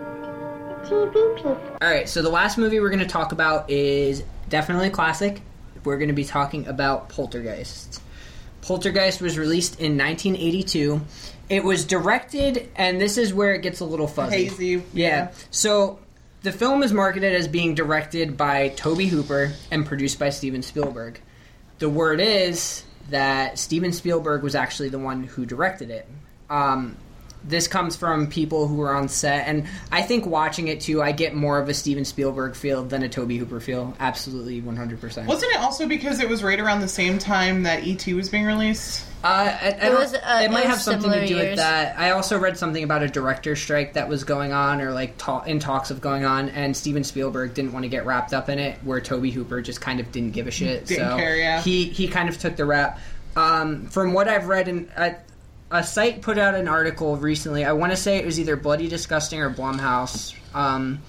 TV people. All right, so the last movie we're going to talk about is definitely a classic. We're going to be talking about Poltergeist. Poltergeist was released in 1982. It was directed, and this is where it gets a little fuzzy. hazy Yeah. So the film is marketed as being directed by Tobe Hooper and produced by Steven Spielberg. The word is that Steven Spielberg was actually the one who directed it. Um, this comes from people who were on set, and I think watching it too, I get more of a Steven Spielberg feel than a Tobe Hooper feel. Absolutely, 100%. wasn't it also because it was right around the same time that E.T. was being released Uh, I, I It was, uh, it might it have something to similar do with that. I also read something about a director strike that was going on, or like ta- in talks of going on, and Steven Spielberg didn't want to get wrapped up in it, where Tobe Hooper just kind of didn't give a shit. Didn't so care, yeah. he he kind of took the rap. Um, from what I've read, and a, a site put out an article recently. I want to say it was either Bloody Disgusting or Blumhouse. Um,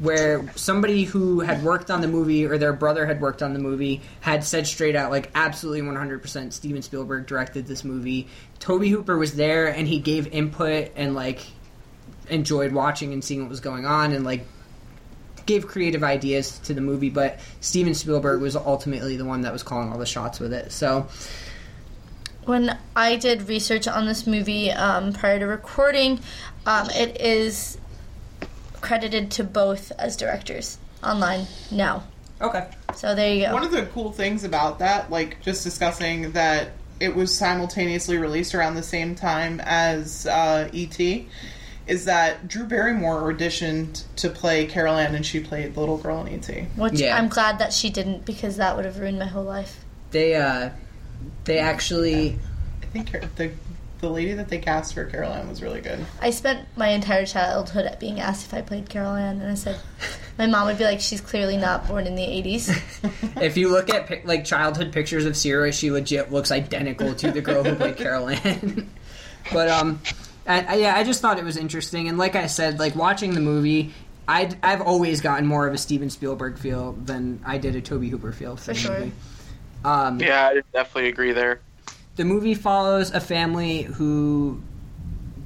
where somebody who had worked on the movie or their brother had worked on the movie had said straight out like absolutely 100% Steven Spielberg directed this movie. Tobe Hooper was there and he gave input and like enjoyed watching and seeing what was going on and like gave creative ideas to the movie but Steven Spielberg was ultimately the one that was calling all the shots with it. So when I did research on this movie um, prior to recording, um, it is credited to both as directors online now. okay. So there you go. One of the cool things about that, like just discussing that it was simultaneously released around the same time as uh, ET, is that Drew Barrymore auditioned to play Carol Ann, and she played the little girl in E.T. Which Yeah. I'm glad that she didn't because that would have ruined my whole life. They uh, they actually I think the the lady that they cast for Carol Ann was really good. I spent my entire childhood at being asked if I played Carol Ann, and I said, my mom would be like, she's clearly not born in the 80s. if you look at like childhood pictures of Sierra, she legit looks identical to the girl who played Carol Ann. But um, I, I- yeah, I just thought it was interesting, and like I said, like watching the movie. i I've always gotten more of a Steven Spielberg feel than I did a Tobe Hooper feel for, For the sure. movie. Um, Yeah, I definitely agree there. the movie follows a family who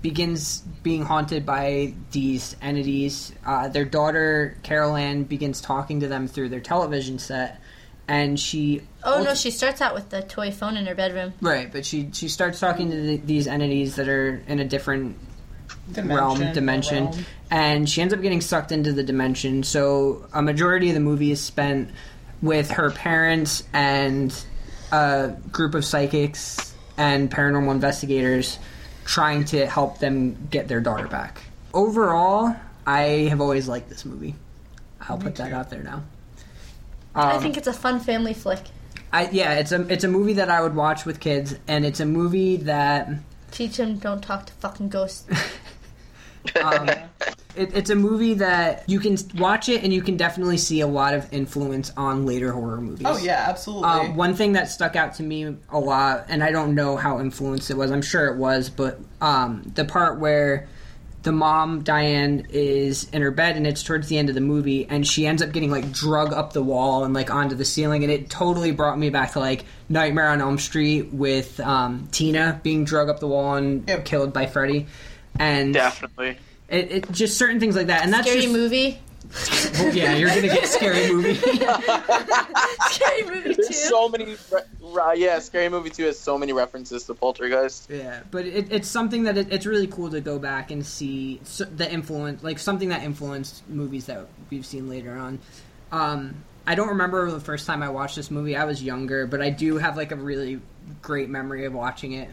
begins being haunted by these entities. Uh, their daughter Carol Ann begins talking to them through their television set, and she Oh no, she starts out with the toy phone in her bedroom. right, but she she starts talking to the, these entities that are in a different Dimension, realm dimension, realm. and she ends up getting sucked into the dimension. So a majority of the movie is spent with her parents and a group of psychics and paranormal investigators trying to help them get their daughter back. Overall, I have always liked this movie. I'll put that out there now. I Um, think it's a fun family flick. I yeah, it's a it's a movie that I would watch with kids, and it's a movie that Teach them don't talk to fucking ghosts. um, it, it's a movie that you can watch it and you can definitely see a lot of influence on later horror movies. Oh yeah, absolutely. Uh, one thing that stuck out to me a lot, and I don't know how influenced it was. I'm sure it was, but um, the part where the mom Diane is in her bed, and it's towards the end of the movie, and she ends up getting like drug up the wall and like onto the ceiling, and it totally brought me back to like Nightmare on Elm Street with um, Tina being drug up the wall and Yep. killed by Freddy, and Definitely. it, it just certain things like that, and that's Scary just movie. Well, yeah, you're gonna get scary movie. Scary movie too. There's so many. Re- re- yeah, Scary Movie 2 has so many references to Poltergeist. Yeah, but it, it's something that it, it's really cool to go back and see the influence, like something that influenced movies that we've seen later on. Um, I don't remember the first time I watched this movie. I was younger, but I do have like a really great memory of watching it.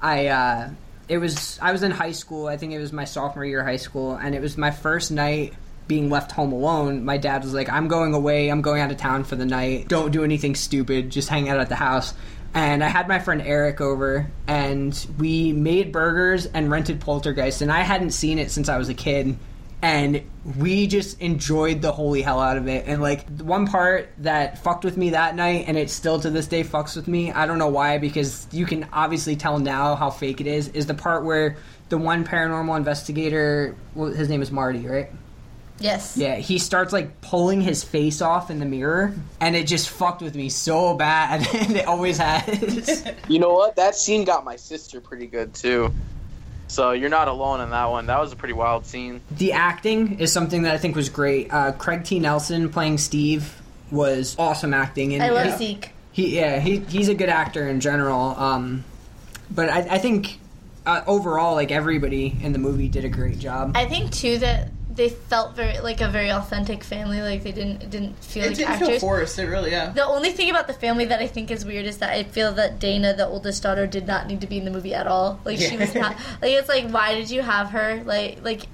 I uh, it was I was in high school. I think it was my sophomore year of high school, and it was my first night being left home alone. My dad was like, "I'm going away. I'm going out of town for the night. Don't do anything stupid. Just hang out at the house." And I had my friend Eric over, and we made burgers and rented Poltergeist. And I hadn't seen it since I was a kid, and we just enjoyed the holy hell out of it. And like the one part that fucked with me that night, and it still to this day fucks with me. I don't know why, because you can obviously tell now how fake it is. Is the part where the one paranormal investigator, well, his name is Marty, right? Yes. Yeah, he starts like pulling his face off in the mirror, and it just fucked with me so bad, and it always has. You know what? That scene got my sister pretty good too. So you're not alone in that one. That was a pretty wild scene. the acting is something that I think was great. Uh, Craig T. Nelson playing Steve was awesome acting, and I love he- Zeke. He yeah he he's a good actor in general. Um, but I, I think uh, overall, like everybody in the movie did a great job. I think too that they felt very like a very authentic family. Like they didn't didn't feel it like didn't actors. feel forced. It really, yeah. The only thing about the family that I think is weird is that I feel that Dana, the oldest daughter, did not need to be in the movie at all. Like she was not. Like it's like why did you have her? Like like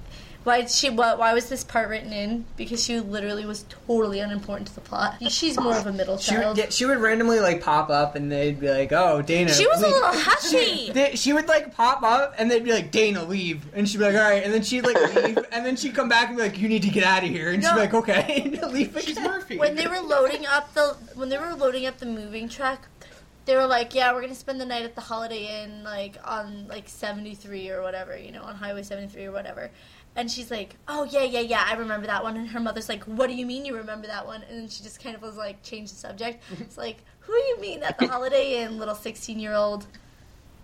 why did she? What? Why was this part written in? Because she literally was totally unimportant to the plot. She's more of a middle She would, child. get, she would randomly like pop up and they'd be like, "Oh, Dana." She was a leave." little She, hussy. they, she would like pop up and they'd be like, "Dana, leave," and she'd be like, "All right," and then she'd like leave, and then she'd come back and be like, "You need to get out of here," and she'd be like, "Okay," leave She's. Murphy. when they were loading up the when they were loading up the moving truck, they were like, "Yeah, we're gonna spend the night at the Holiday Inn, like on like seventy three or whatever, you know, on Highway seventy three or whatever." And she's like, "Oh yeah, yeah, yeah, I remember that one." And her mother's like, "What do you mean you remember that one?" And then she just kind of was like, changed the subject. It's like, "Who do you mean at the Holiday Inn, little sixteen year old?"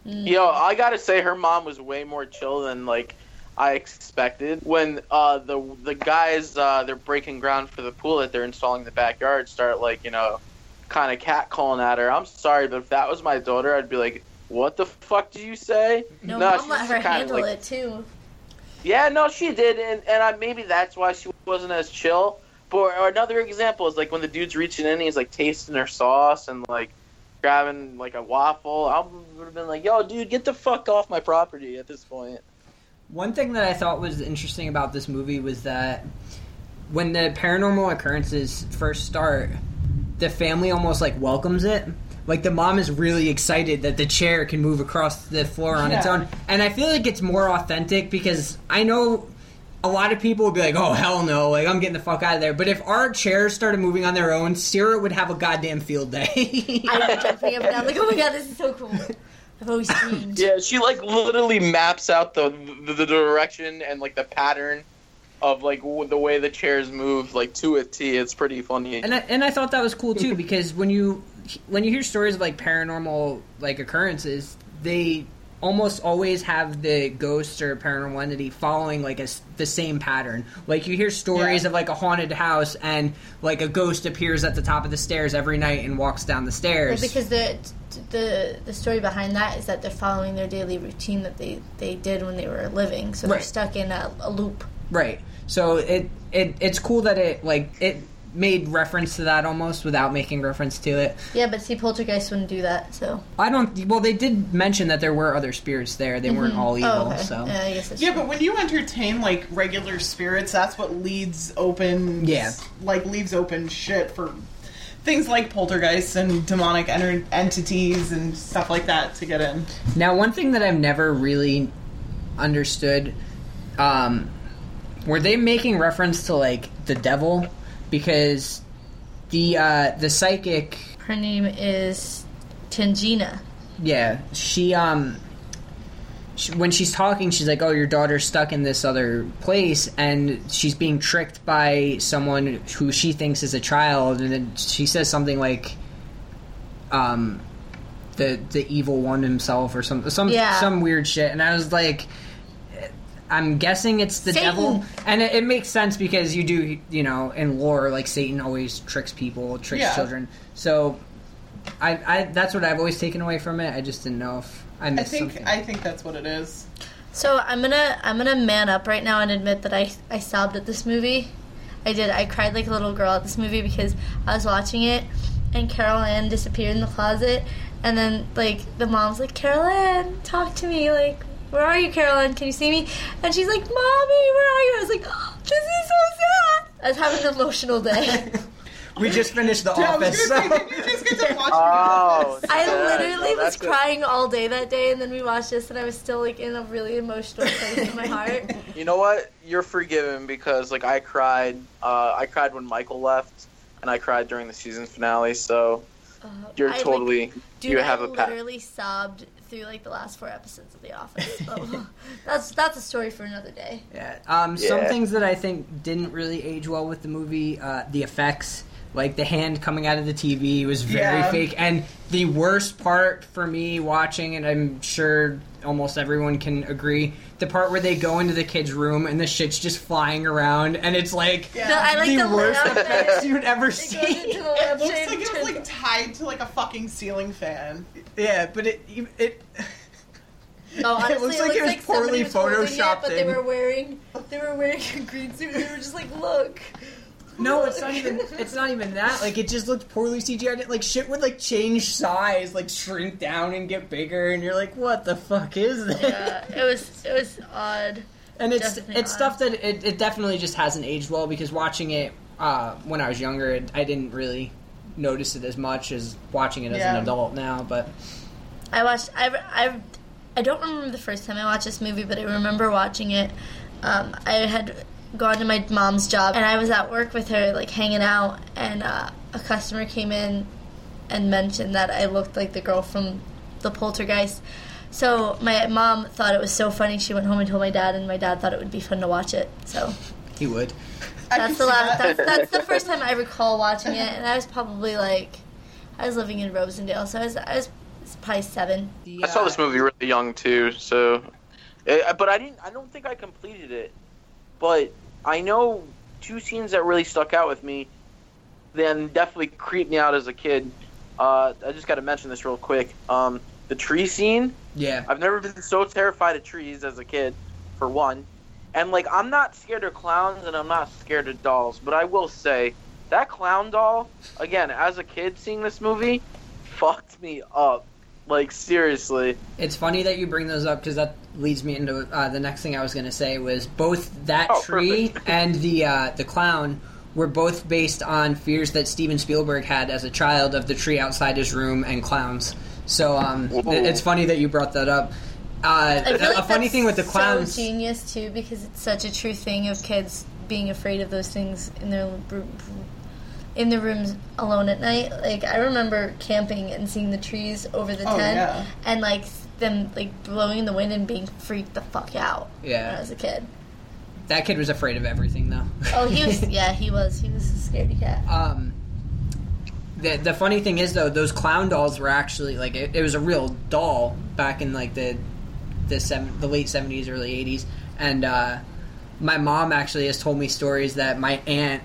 Yo, I gotta say, her mom was way more chill than like I expected. When uh, the the guys uh, they're breaking ground for the pool that they're installing in the backyard start like you know, kind of catcalling at her. I'm sorry, but if that was my daughter, I'd be like, "What the fuck do you say?" No, No, mom she's let her kinda handle like- it too. Yeah, no, she did, and and I, maybe that's why she wasn't as chill. But or another example is like when the dude's reaching in, he's like tasting her sauce and like grabbing like a waffle. I would have been like, "Yo, dude, get the fuck off my property!" At this point. One thing that I thought was interesting about this movie was that when the paranormal occurrences first start, the family almost like welcomes it. Like the mom is really excited that the chair can move across the floor on its own, and I feel like it's more authentic because I know a lot of people would be like, "Oh hell no!" Like I'm getting the fuck out of there. But if our chairs started moving on their own, Sierra would have a goddamn field day. I love jumping up and down. Like, oh my god, this is so cool. I've always dreamed. Yeah, she like literally maps out the the, the direction and like the pattern of like w- the way the chairs move like to a T. It's pretty funny. and I, and I thought that was cool too because when you when you hear stories of like paranormal like occurrences, they almost always have the ghost or paranormal entity following like a the same pattern. Like you hear stories Yeah. of like a haunted house and like a ghost appears at the top of the stairs every night and walks down the Well, stairs. because the the the story behind that is that they're following their daily routine that they they did when they were living, so they're Right. stuck in a, a loop. Right. So it it it's cool that it like it made reference to that almost without making reference to it. Yeah, but see, Poltergeist wouldn't do that. So I don't. Well, they did mention that there were other spirits there. They weren't all evil. oh, okay. So yeah, I Yeah, true. but when you entertain like regular spirits, that's what leads open. Yeah. like leaves open shit for things like poltergeists and demonic enter- entities and stuff like that to get in. now, one thing that I've never really understood, um, were they making reference to like the devil? Because the uh, the psychic, her name is Tangina. yeah, she um. She, when she's talking, she's like, "Oh, your daughter's stuck in this other place, and she's being tricked by someone who she thinks is a child." And then she says something like, um, the the evil one himself or some some Yeah. some weird shit and i was like i'm guessing it's the Satan. devil and it, it makes sense because you do you know in lore like satan always tricks people tricks Yeah. children so I, I that's what i've always taken away from it i just didn't know if i I missed think something I think that's what it is. So I'm gonna I'm gonna man up right now and admit that I I sobbed at this movie. I did. I cried like a little girl at this movie because I was watching it, and Carol Ann disappeared in the closet, and then like the mom's like, Carol Ann, talk to me, like. Where are you, Carol Ann? Can you see me? And she's like, Mommy, where are you? I was like, oh, this is so sad. I was having an emotional day. we just finished the Yeah, I was office gonna so- say, didn't you just get to watch Oh, I literally no, was that's a- crying all day that day, and then we watched this, and I was still like in a really emotional place in my heart. You know what? You're forgiven because like I cried. Uh, I cried when Michael left, and I cried during the season finale. So Uh, you're I, like, totally Dude, you have a pat. literally sobbed through like the last four episodes of The Office. So that's that's a story for another day. Yeah. Um, Some things that I think didn't really age well with the movie, uh, the effects, like the hand coming out of the TV was very Yeah. fake. And the worst part for me watching, and I'm sure almost everyone can agree, the part where they go into the kid's room and the shit's just flying around, and it's like Yeah. No, I like the, the, worst effects you'd ever It goes see. into the It looks like it was like tied to like a fucking ceiling fan. Yeah, but it it. Oh, no, honestly, it looks it like looks it was like poorly was holding it, photoshopped but they were wearing they were wearing a green suit. and They were just like, look. No, it's not even. It's not even that. Like it just looked poorly CGI. Like shit would like change size, like shrink down and get bigger, and you're like, what the fuck is this? Yeah, it was it was odd. and it's definitely it's odd. stuff that it, it definitely just hasn't aged well because watching it uh, when I was younger, it, I didn't really notice it as much as watching it as Yeah. an adult now. But I watched. I I I don't remember the first time I watched this movie, but I remember watching it. Um, I had gone to my mom's job, and I was at work with her, like hanging out, and uh, a customer came in and mentioned that I looked like the girl from the Poltergeist. So my mom thought it was so funny. She went home and told my dad, and my dad thought it would be fun to watch it. So he would. That's the last. that. That's, that's the first time I recall watching it, and I was probably like, I was living in Rosendale, so I was I was probably seven. I saw this movie really young too, so. eh, but I didn't. I don't think I completed it. But I know two scenes that really stuck out with me. Then definitely creeped me out as a kid. Uh, I just got to mention this real quick. Um, the tree scene. Yeah. I've never been so terrified of trees as a kid, for one. And like, I'm not scared of clowns and I'm not scared of dolls, but I will say that clown doll, again, as a kid seeing this movie, fucked me up. Like seriously. It's funny that you bring those up because that leads me into uh, the next thing I was going to say was both that Oh, tree and the uh, the clown were both based on fears that Steven Spielberg had as a child of the tree outside his room and clowns. So um, Whoa. it- it's funny that you brought that up. Uh, I feel a like funny that's thing with the clowns. so genius too because it's such a true thing of kids being afraid of those things in their r- in the rooms alone at night. Like I remember camping and seeing the trees over the Oh, tent yeah. and like them like blowing in the wind and being freaked the fuck out Yeah. when I was a kid. that kid was afraid of everything though. Oh, he was yeah, he was. He was a scaredy cat. Um, the the funny thing is though, those clown dolls were actually like it, it was a real doll back in like the the seven, the late seventies, early eighties, and uh, my mom actually has told me stories that my aunt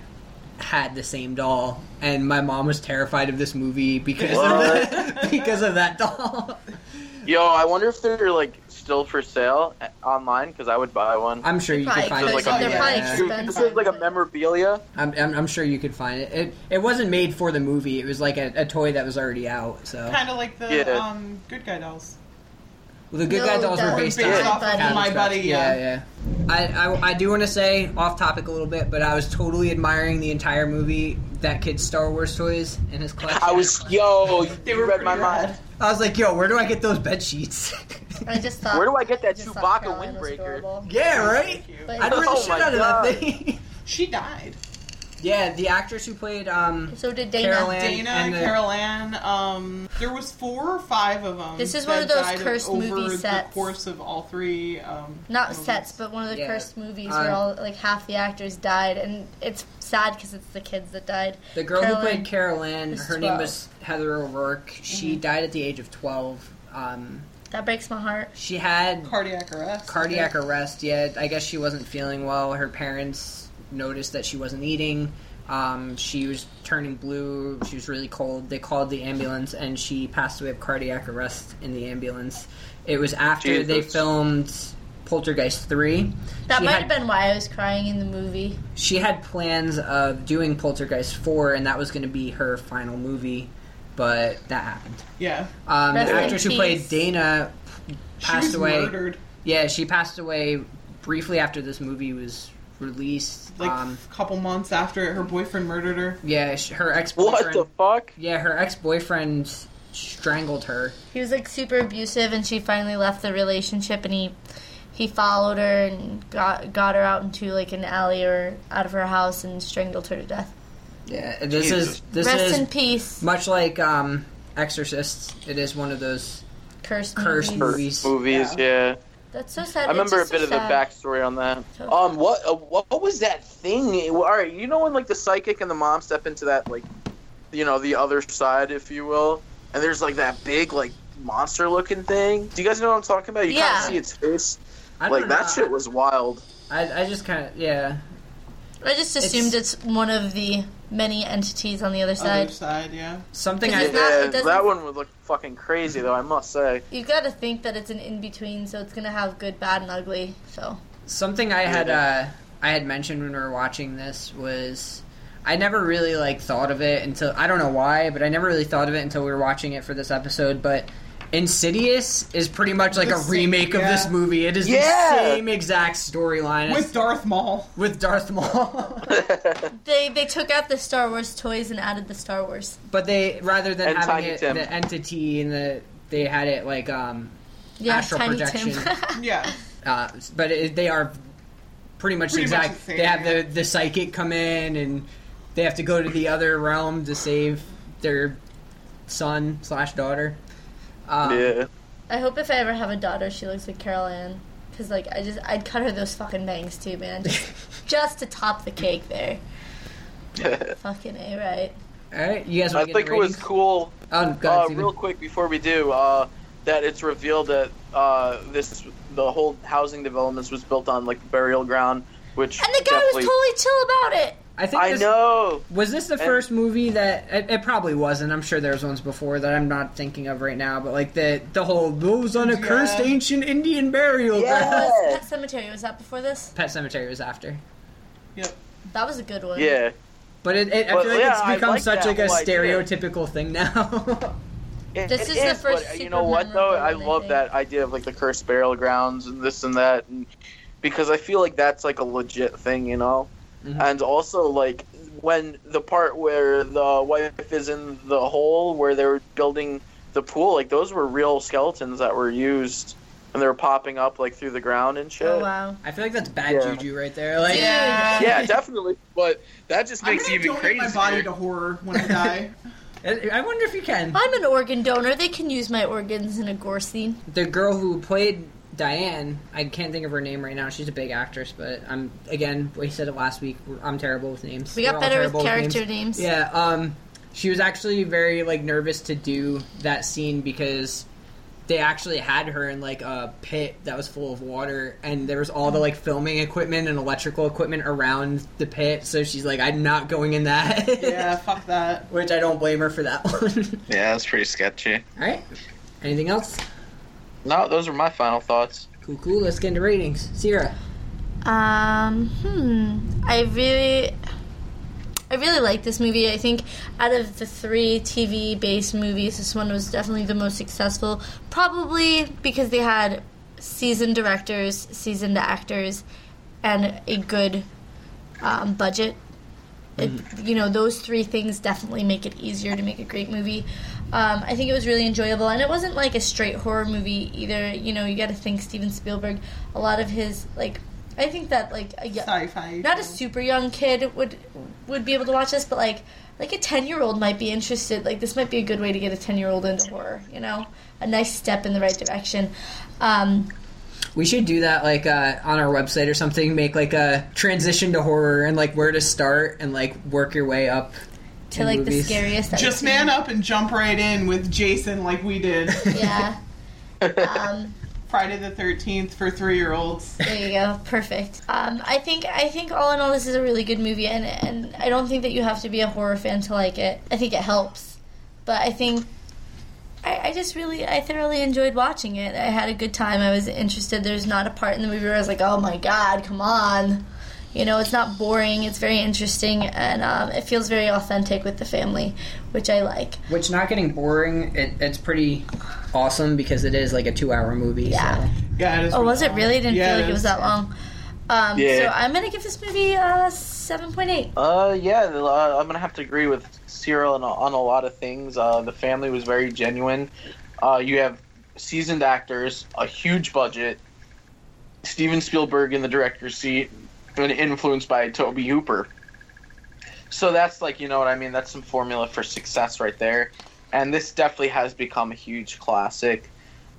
had the same doll, and my mom was terrified of this movie because of What? the, because of that doll. Yo, I wonder if they're like still for sale uh, online because I would buy one. I'm sure you could find it. Like a- They're probably yeah. expensive. This is like a memorabilia. I'm, I'm, I'm sure you could find it. It it wasn't made for the movie. It was like a, a toy that was already out. So Kind of like the Yeah. um, good guy dolls. Well, the good No, guy dolls were based, on based off of Adam My. Buddy, Yeah, yeah. yeah. I, I, I do want to say off topic a little bit, but I was totally admiring the entire movie. That kid's Star Wars toys in his collection. I was yo, They you were read my pretty mind. I was like, yo, where do I get those bed sheets? I just thought. Where do I get that I Chewbacca windbreaker? yeah, right. I'd wear the Oh shit my out of that thing. She died. Yeah, the actress who played um, So did Dana. Carol Ann Dana, and the- Carol Ann. Um, there was four or five of them. This is one of those cursed over movie the sets. course of all three. Um, Not movies. sets, but one of the Yeah. cursed movies Um, where all like half the actors died, and it's sad because it's the kids that died. the girl Carol who played Ann Carol Ann. was Her 12. name was Heather O'Rourke. She Mm-hmm. died at the age of twelve. Um, That breaks my heart. she had cardiac arrest. cardiac arrest. Yeah, I guess she wasn't feeling well. Her parents noticed that she wasn't eating. Um, she was turning blue. She was really cold. They called the ambulance, and she passed away of cardiac arrest in the ambulance. It was after they filmed Poltergeist three. That She might had- have been why I was crying in the movie. She had plans of doing Poltergeist four, and that was going to be her final movie, but that happened. Yeah, Um, the actress who played Dana she passed was away. murdered Yeah, she passed away briefly after this movie was released. like um, a couple months after her boyfriend murdered her. yeah, sh- her ex What boyfriend. the fuck? Yeah, her ex boyfriend strangled her. He was like super abusive, and she finally left the relationship, and he he followed her and got got her out into like an alley or out of her house and strangled her to death. Yeah, this Jesus. is this Rest is in peace, much like um, Exorcist. It is one of those cursed, cursed movies. movies. Movies, yeah. That's so sad. I remember a bit just of so the backstory on that. So Um, what uh, what what was that thing? All right, you know when like the psychic and the mom step into that like, you know, the other side, if you will, and there's like that big like monster looking thing. Do you guys know what I'm talking about? You Yeah. can't see its face. I don't Like that shit was wild. I, I just kind of yeah. I just assumed it's, one of the many entities on the other side. Other side, yeah. Something Because I not- Yeah, doesn't- that one would look fucking crazy though. I must say. You got to think that it's an in between, so it's gonna have good, bad, and ugly. So something I had uh, I had mentioned when we were watching this was I never really like thought of it until I don't know why, but I never really thought of it until we were watching it for this episode. But Insidious is pretty much like The a same- remake of yeah. this movie. It is Yeah. the same exact storyline With Darth Maul. with Darth Maul. they they took out the Star Wars toys and added the Star Wars. but they rather than And having it the entity and the they had it like um Yeah, Astral Tiny projection. Tim. Yeah. uh, but it, they are pretty much Pretty much exact. the same, they have yeah. the the psychic come in and they have to go to the other realm to save their son slash daughter. Um, yeah. I hope if I ever have a daughter, she looks like Carol Ann. Cause like I just I'd cut her those fucking bangs too, man, just, just to top the cake there. Fucking a right. All right, you guys I want to get think it was cool. Oh, go Uh, ahead, Steven. real quick before we do, uh, that it's revealed that uh, this the whole housing developments was built on like burial ground, which And the guy was totally chill about it. I think I this, know. Was this the And- first movie that it, it probably wasn't? I'm sure there's ones before that I'm not thinking of right now. But like the the whole those on a Yeah. cursed ancient Indian burial Yeah. ground. Pet Sematary was that before this? Pet Sematary was after. Yep. That was a good one. Yeah. But it, it, I But, feel like yeah, it's become like such like a whole idea. stereotypical thing now. It, This it is the first but you know what though? I one, I love think. that idea of like the cursed burial grounds and this and that, and because I feel like that's like a legit thing, you know. Mhm. And also like when the part where the wife is in the hole where they were building the pool, like those were real skeletons that were used, and they were popping up like through the ground and shit. Oh wow. I feel like that's bad Yeah. juju right there. Like, Yeah. Yeah, definitely. But that just makes I'm makes it gonna even donate crazier. my body to horror when I die. I wonder if you can. I'm an organ donor. They can use my organs in a gore scene. The girl who played Diane, I can't think of her name right now. She's a big actress, but I'm again. We said it last week. I'm terrible with names. We We're got all better with terrible character names. Yeah. Um, she was actually very like nervous to do that scene because they actually had her in like a pit that was full of water, and there was all the like filming equipment and electrical equipment around the pit. So she's like, "I'm not going in that." yeah, fuck that. Which I don't blame her for that one. Yeah, that's pretty sketchy. all right. Anything else? No, those are my final thoughts. Cool, cool. Let's get into ratings. Sierra. Um, hmm. I really, I really like this movie. I think out of the three TV-based movies, this one was definitely the most successful. Probably because they had seasoned directors, seasoned actors, and a good um, budget. It, you know, those three things definitely make it easier to make a great movie. Um, I think it was really enjoyable, and it wasn't like a straight horror movie either. You know, you got to think Steven Spielberg. A lot of his like, I think that like a, Sci-fi. not a super young kid would would be able to watch this, but like like a ten year old might be interested. Like this might be a good way to get a ten year old into horror. You know, a nice step in the right direction. Um, We should do that like uh, on our website or something. Make like a transition to horror and like where to start and like work your way up to like movies. the scariest. I've Just seen. man up and jump right in with Jason like we did. Yeah. um, Friday the 13th for three year olds. There you go. Perfect. Um, I think I think all in all, this is a really good movie, and and I don't think that you have to be a horror fan to like it. I think it helps, but I think I, I just really I thoroughly enjoyed watching it. I had a good time. I was interested. There's not a part in the movie where I was like, oh my god, come on. You know, it's not boring. It's very interesting, and um, it feels very authentic with the family, which I like. Which not getting boring. It, it's pretty awesome because it is like a two-hour movie. Yeah. So. Yeah, it is. Oh, was it really? I didn't Yeah, feel it like it was that long. Um, Yeah. So I'm gonna give this movie a seven point eight. Uh, yeah, uh, I'm gonna have to agree with Sierra on, a- on a lot of things. Uh, the family was very genuine. Uh, you have seasoned actors, a huge budget, Steven Spielberg in the director's seat, and influenced by Tobe Hooper. So that's like, you know what I mean? That's some formula for success right there. And this definitely has become a huge classic.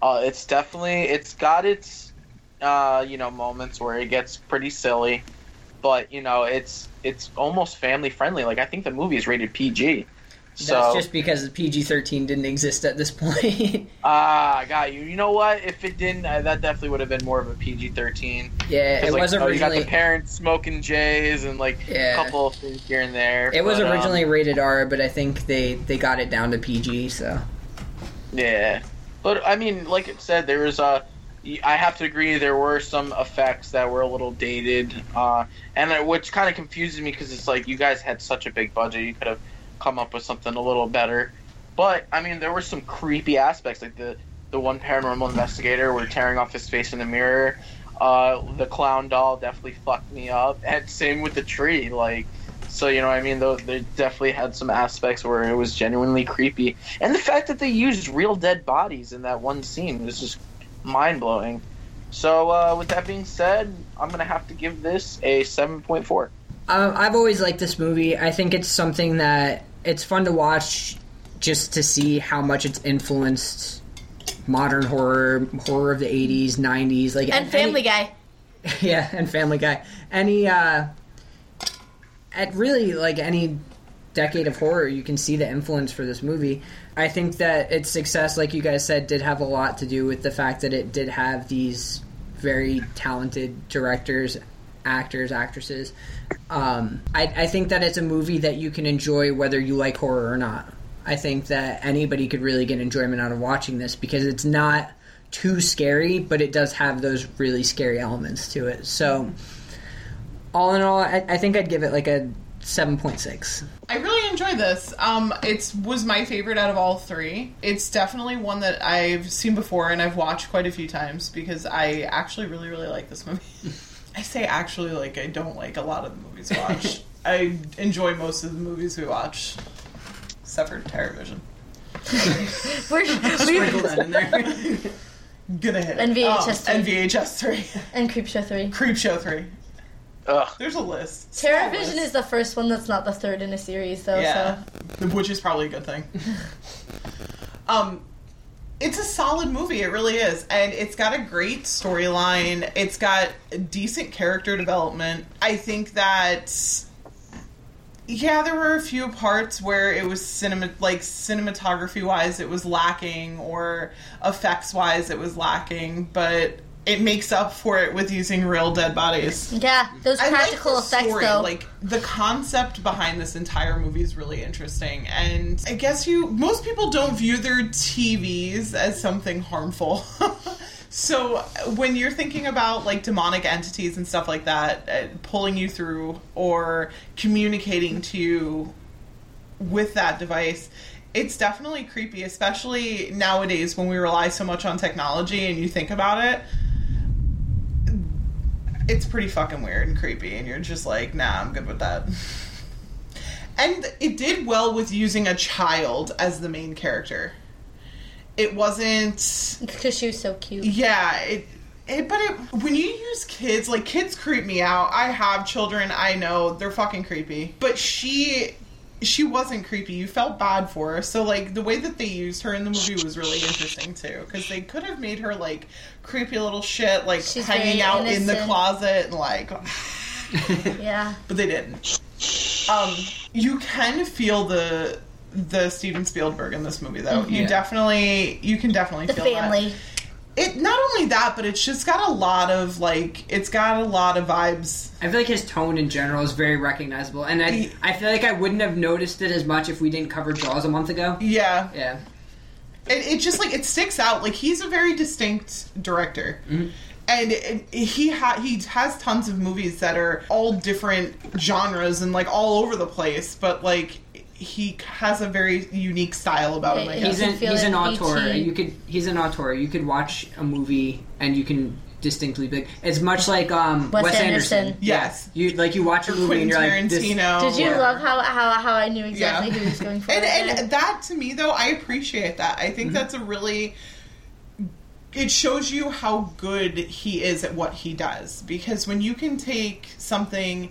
Uh, it's definitely, it's got its, uh, you know, moments where it gets pretty silly but you know it's it's almost family friendly. Like I think the movie is rated PG. So That's just because the PG-13 didn't exist at this point. ah, I got you. You know what? If it didn't, uh, that definitely would have been more of a PG thirteen. yeah, it like, was you know, you got originally. the parents smoking J's and like Yeah. a couple of things here and there. It was but, um, originally rated R, but I think they they got it down to PG. So Yeah, but I mean, like it said, there was a. I have to agree, there were some effects that were a little dated, uh, and it, which kind of confuses me because it's like you guys had such a big budget, you could have come up with something a little better. But I mean, there were some creepy aspects, like the the one paranormal investigator were tearing off his face in the mirror. Uh, the clown doll definitely fucked me up, and same with the tree, like. So you know, I mean, though, they definitely had some aspects where it was genuinely creepy, and the fact that they used real dead bodies in that one scene was just mind blowing. So, uh, with that being said, I'm gonna have to give this a 7.4. um, I've always liked this movie. I think it's something that it's fun to watch, just to see how much it's influenced modern horror, horror of the '80s, '90s, like And any- Family Guy. yeah, and Family Guy. Any uh at really like any decade of horror, you can see the influence for this movie. I think that its success, like you guys said, did have a lot to do with the fact that it did have these very talented directors, actors, actresses. Um, I, I think that it's a movie that you can enjoy whether you like horror or not. I think that anybody could really get enjoyment out of watching this because it's not too scary, but it does have those really scary elements to it. So, all in all, I, I think I'd give it like a seven point six. I really enjoyed this. Um, it's was my favorite out of all three. It's definitely one that I've seen before and I've watched quite a few times because I actually really really like this movie. I say actually like I don't like a lot of the movies we watch. I enjoy most of the movies we watch, except for Terrorvision. We're, Sprinkle that in there. Gonna hit it. And VHS Oh, three. and VHS three, and Creepshow 3. Creepshow three. Ugh. There's a list. Small Terrorvision is the first one that's not the third in a series, though. Yeah, So which is probably a good thing. um, it's a solid movie. It really is, and it's got a great storyline. It's got decent character development. I think that. Yeah, there were a few parts where it was cinema, like cinematography wise, it was lacking, or effects wise, it was lacking. But it makes up for it with using real dead bodies. yeah, those like practical the effects story. though. Like the concept behind this entire movie is really interesting, and I guess you most people don't view their TVs as something harmful. so when you're thinking about like demonic entities and stuff like that uh, pulling you through or communicating to you with that device. It's definitely creepy, especially nowadays when we rely so much on technology and you think about it it's pretty fucking weird and creepy, and you're just like, nah, I'm good with that. And it did well with using a child as the main character. It wasn't, Because she was so cute. yeah, it. It, but it, when you use kids, like kids creep me out. I have children. I know they're fucking creepy. But she, she wasn't creepy. You felt bad for her. So like the way that they used her in the movie was really interesting too. Because they could have made her like creepy little shit, like She's hanging very out in the closet and like Yeah. but they didn't. Um, you can feel the the Steven Spielberg in this movie, though. You Yeah. definitely, you can definitely The feel family. that. It not only that, but it's just got a lot of like, it's got a lot of vibes. I feel like his tone in general is very recognizable, and I He- I feel like I wouldn't have noticed it as much if we didn't cover Jaws a month ago. Yeah, Yeah, it, it just like it sticks out. Like he's a very distinct director. Mm-hmm. And it, he ha- he has tons of movies that are all different genres and like all over the place, but like he has a very unique style about him. I guess. he's an feel he's an auteur. E.T.. You could he's an auteur. You could watch a movie and you can distinctly be. It's much like um Wes Wes, Anderson. Anderson. Yes. You like you watch a movie Quentin and you're like this. Tarantino. Did you or- love how, how how I knew exactly Yeah. who he was going for? and, and that to me though i appreciate that i think that's a really it shows you how good he is at what he does because when you can take something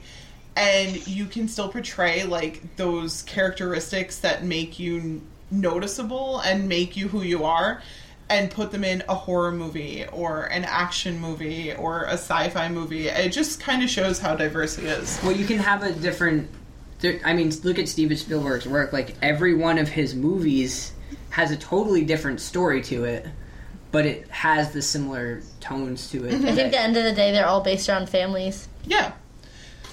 and you can still portray like those characteristics that make you noticeable and make you who you are and put them in a horror movie or an action movie or a sci-fi movie it just kind of shows how diverse he is Well, you can have a different. I mean, look at Steven Spielberg's work. Like every one of his movies has a totally different story to it, but it has the similar tones to it. Mm-hmm. I think at the end of the day, they're all based around families. Yeah.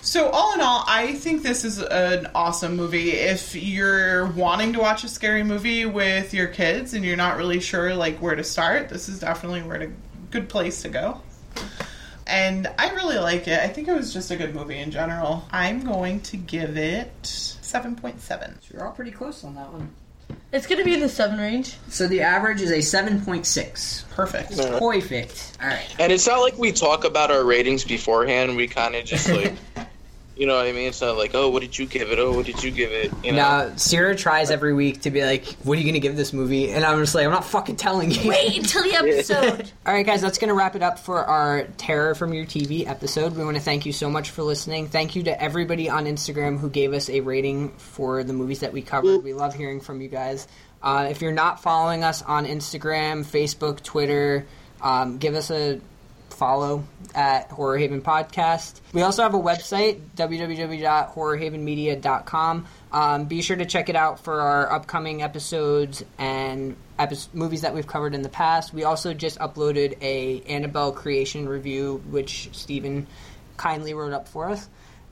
So all in all, I think this is an awesome movie. If you're wanting to watch a scary movie with your kids and you're not really sure like where to start, this is definitely where to good place to go. And I really like it. I think it was just a good movie in general. I'm going to give it 7.7. You're all pretty close on that one. It's gonna be in the seven range. So the average is a seven point six. Perfect. Perfect. All right. And it's not like we talk about our ratings beforehand. We kind of just like, you know what I mean? It's not like, oh, what did you give it? Oh, what did you give it? You know? Now, Sierra tries every week to be like, "What are you gonna give this movie?" And I'm just like, "I'm not fucking telling you." Wait until the episode. All right, guys, that's going to wrap it up for our Terror from Your TV episode. We want to thank you so much for listening. Thank you to everybody on Instagram who gave us a rating for the movies that we covered. We love hearing from you guys. Uh, if you're not following us on Instagram, Facebook, Twitter, um, give us a follow at Horror Haven Podcast. We also have a website, www.horrorhavenmedia.com. Um, be sure to check it out for our upcoming episodes and epi- movies that we've covered in the past. We also just uploaded a Annabelle creation review, which Stephen kindly wrote up for us.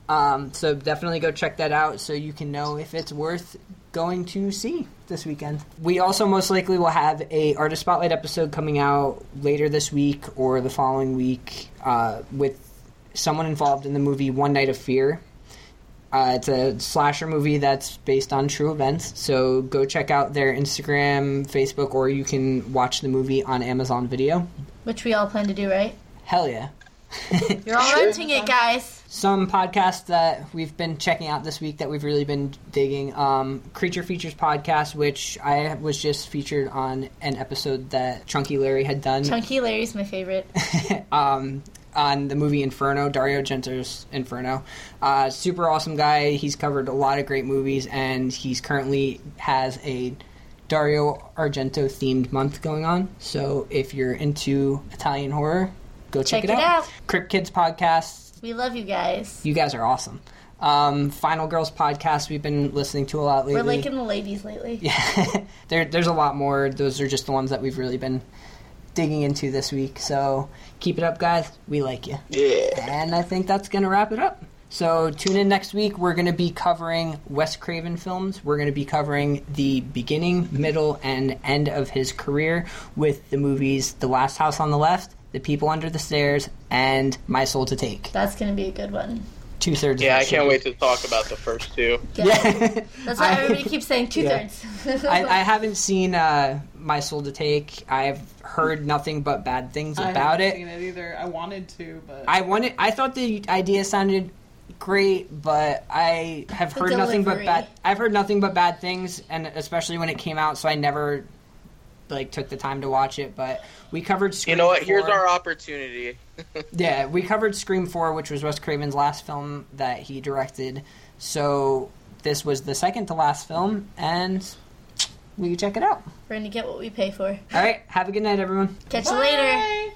Um, so definitely go check that out so you can know if it's worth going to see this weekend. We also most likely will have a artist spotlight episode coming out later this week or the following week uh, with someone involved in the movie One Night of Fear. Uh, it's a slasher movie that's based on true events. So go check out their Instagram, Facebook, or you can watch the movie on Amazon Video. Which we all plan to do, right? Hell yeah. You're all renting it, guys. Some podcasts that we've been checking out this week that we've really been digging. Um, Creature Features podcast, which I was just featured on an episode that Chunky Larry had done. Chunky Larry's my favorite. um, on the movie Inferno, Dario Argento's Inferno. Uh, super awesome guy. He's covered a lot of great movies, and he's currently has a Dario Argento themed month going on. So if you're into Italian horror, go check, Check it out. Crypt Kids podcast. We love you guys. You guys are awesome. Um, Final Girls podcast we've been listening to a lot lately. We're liking the ladies lately. Yeah, there, there's a lot more. Those are just the ones that we've really been digging into this week. So keep it up, guys. We like you. Yeah. And I think that's going to wrap it up. So tune in next week. We're going to be covering Wes Craven films. We're going to be covering the beginning, middle, and end of his career with the movies The Last House on the Left, The People Under the Stairs, and My Soul to Take. That's gonna be a good one. Two thirds. Yeah, I can't wait to talk about the first two. Yeah. That's why everybody keeps saying two Yeah. thirds. I, I haven't seen uh, My Soul to Take. I've heard nothing but bad things I about haven't it. Seen it either. I wanted to, but I wanted. I thought the idea sounded great, but I have The heard nothing but bad. I've heard nothing but bad things, and especially when it came out, so I never like took the time to watch it. But we covered. Scream You know what? Here's our opportunity. Yeah, we covered Scream Four, which was Wes Craven's last film that he directed. So this was the second to last film, and we can check it out. We're gonna get what we pay for. All right, have a good night, everyone. Catch you later.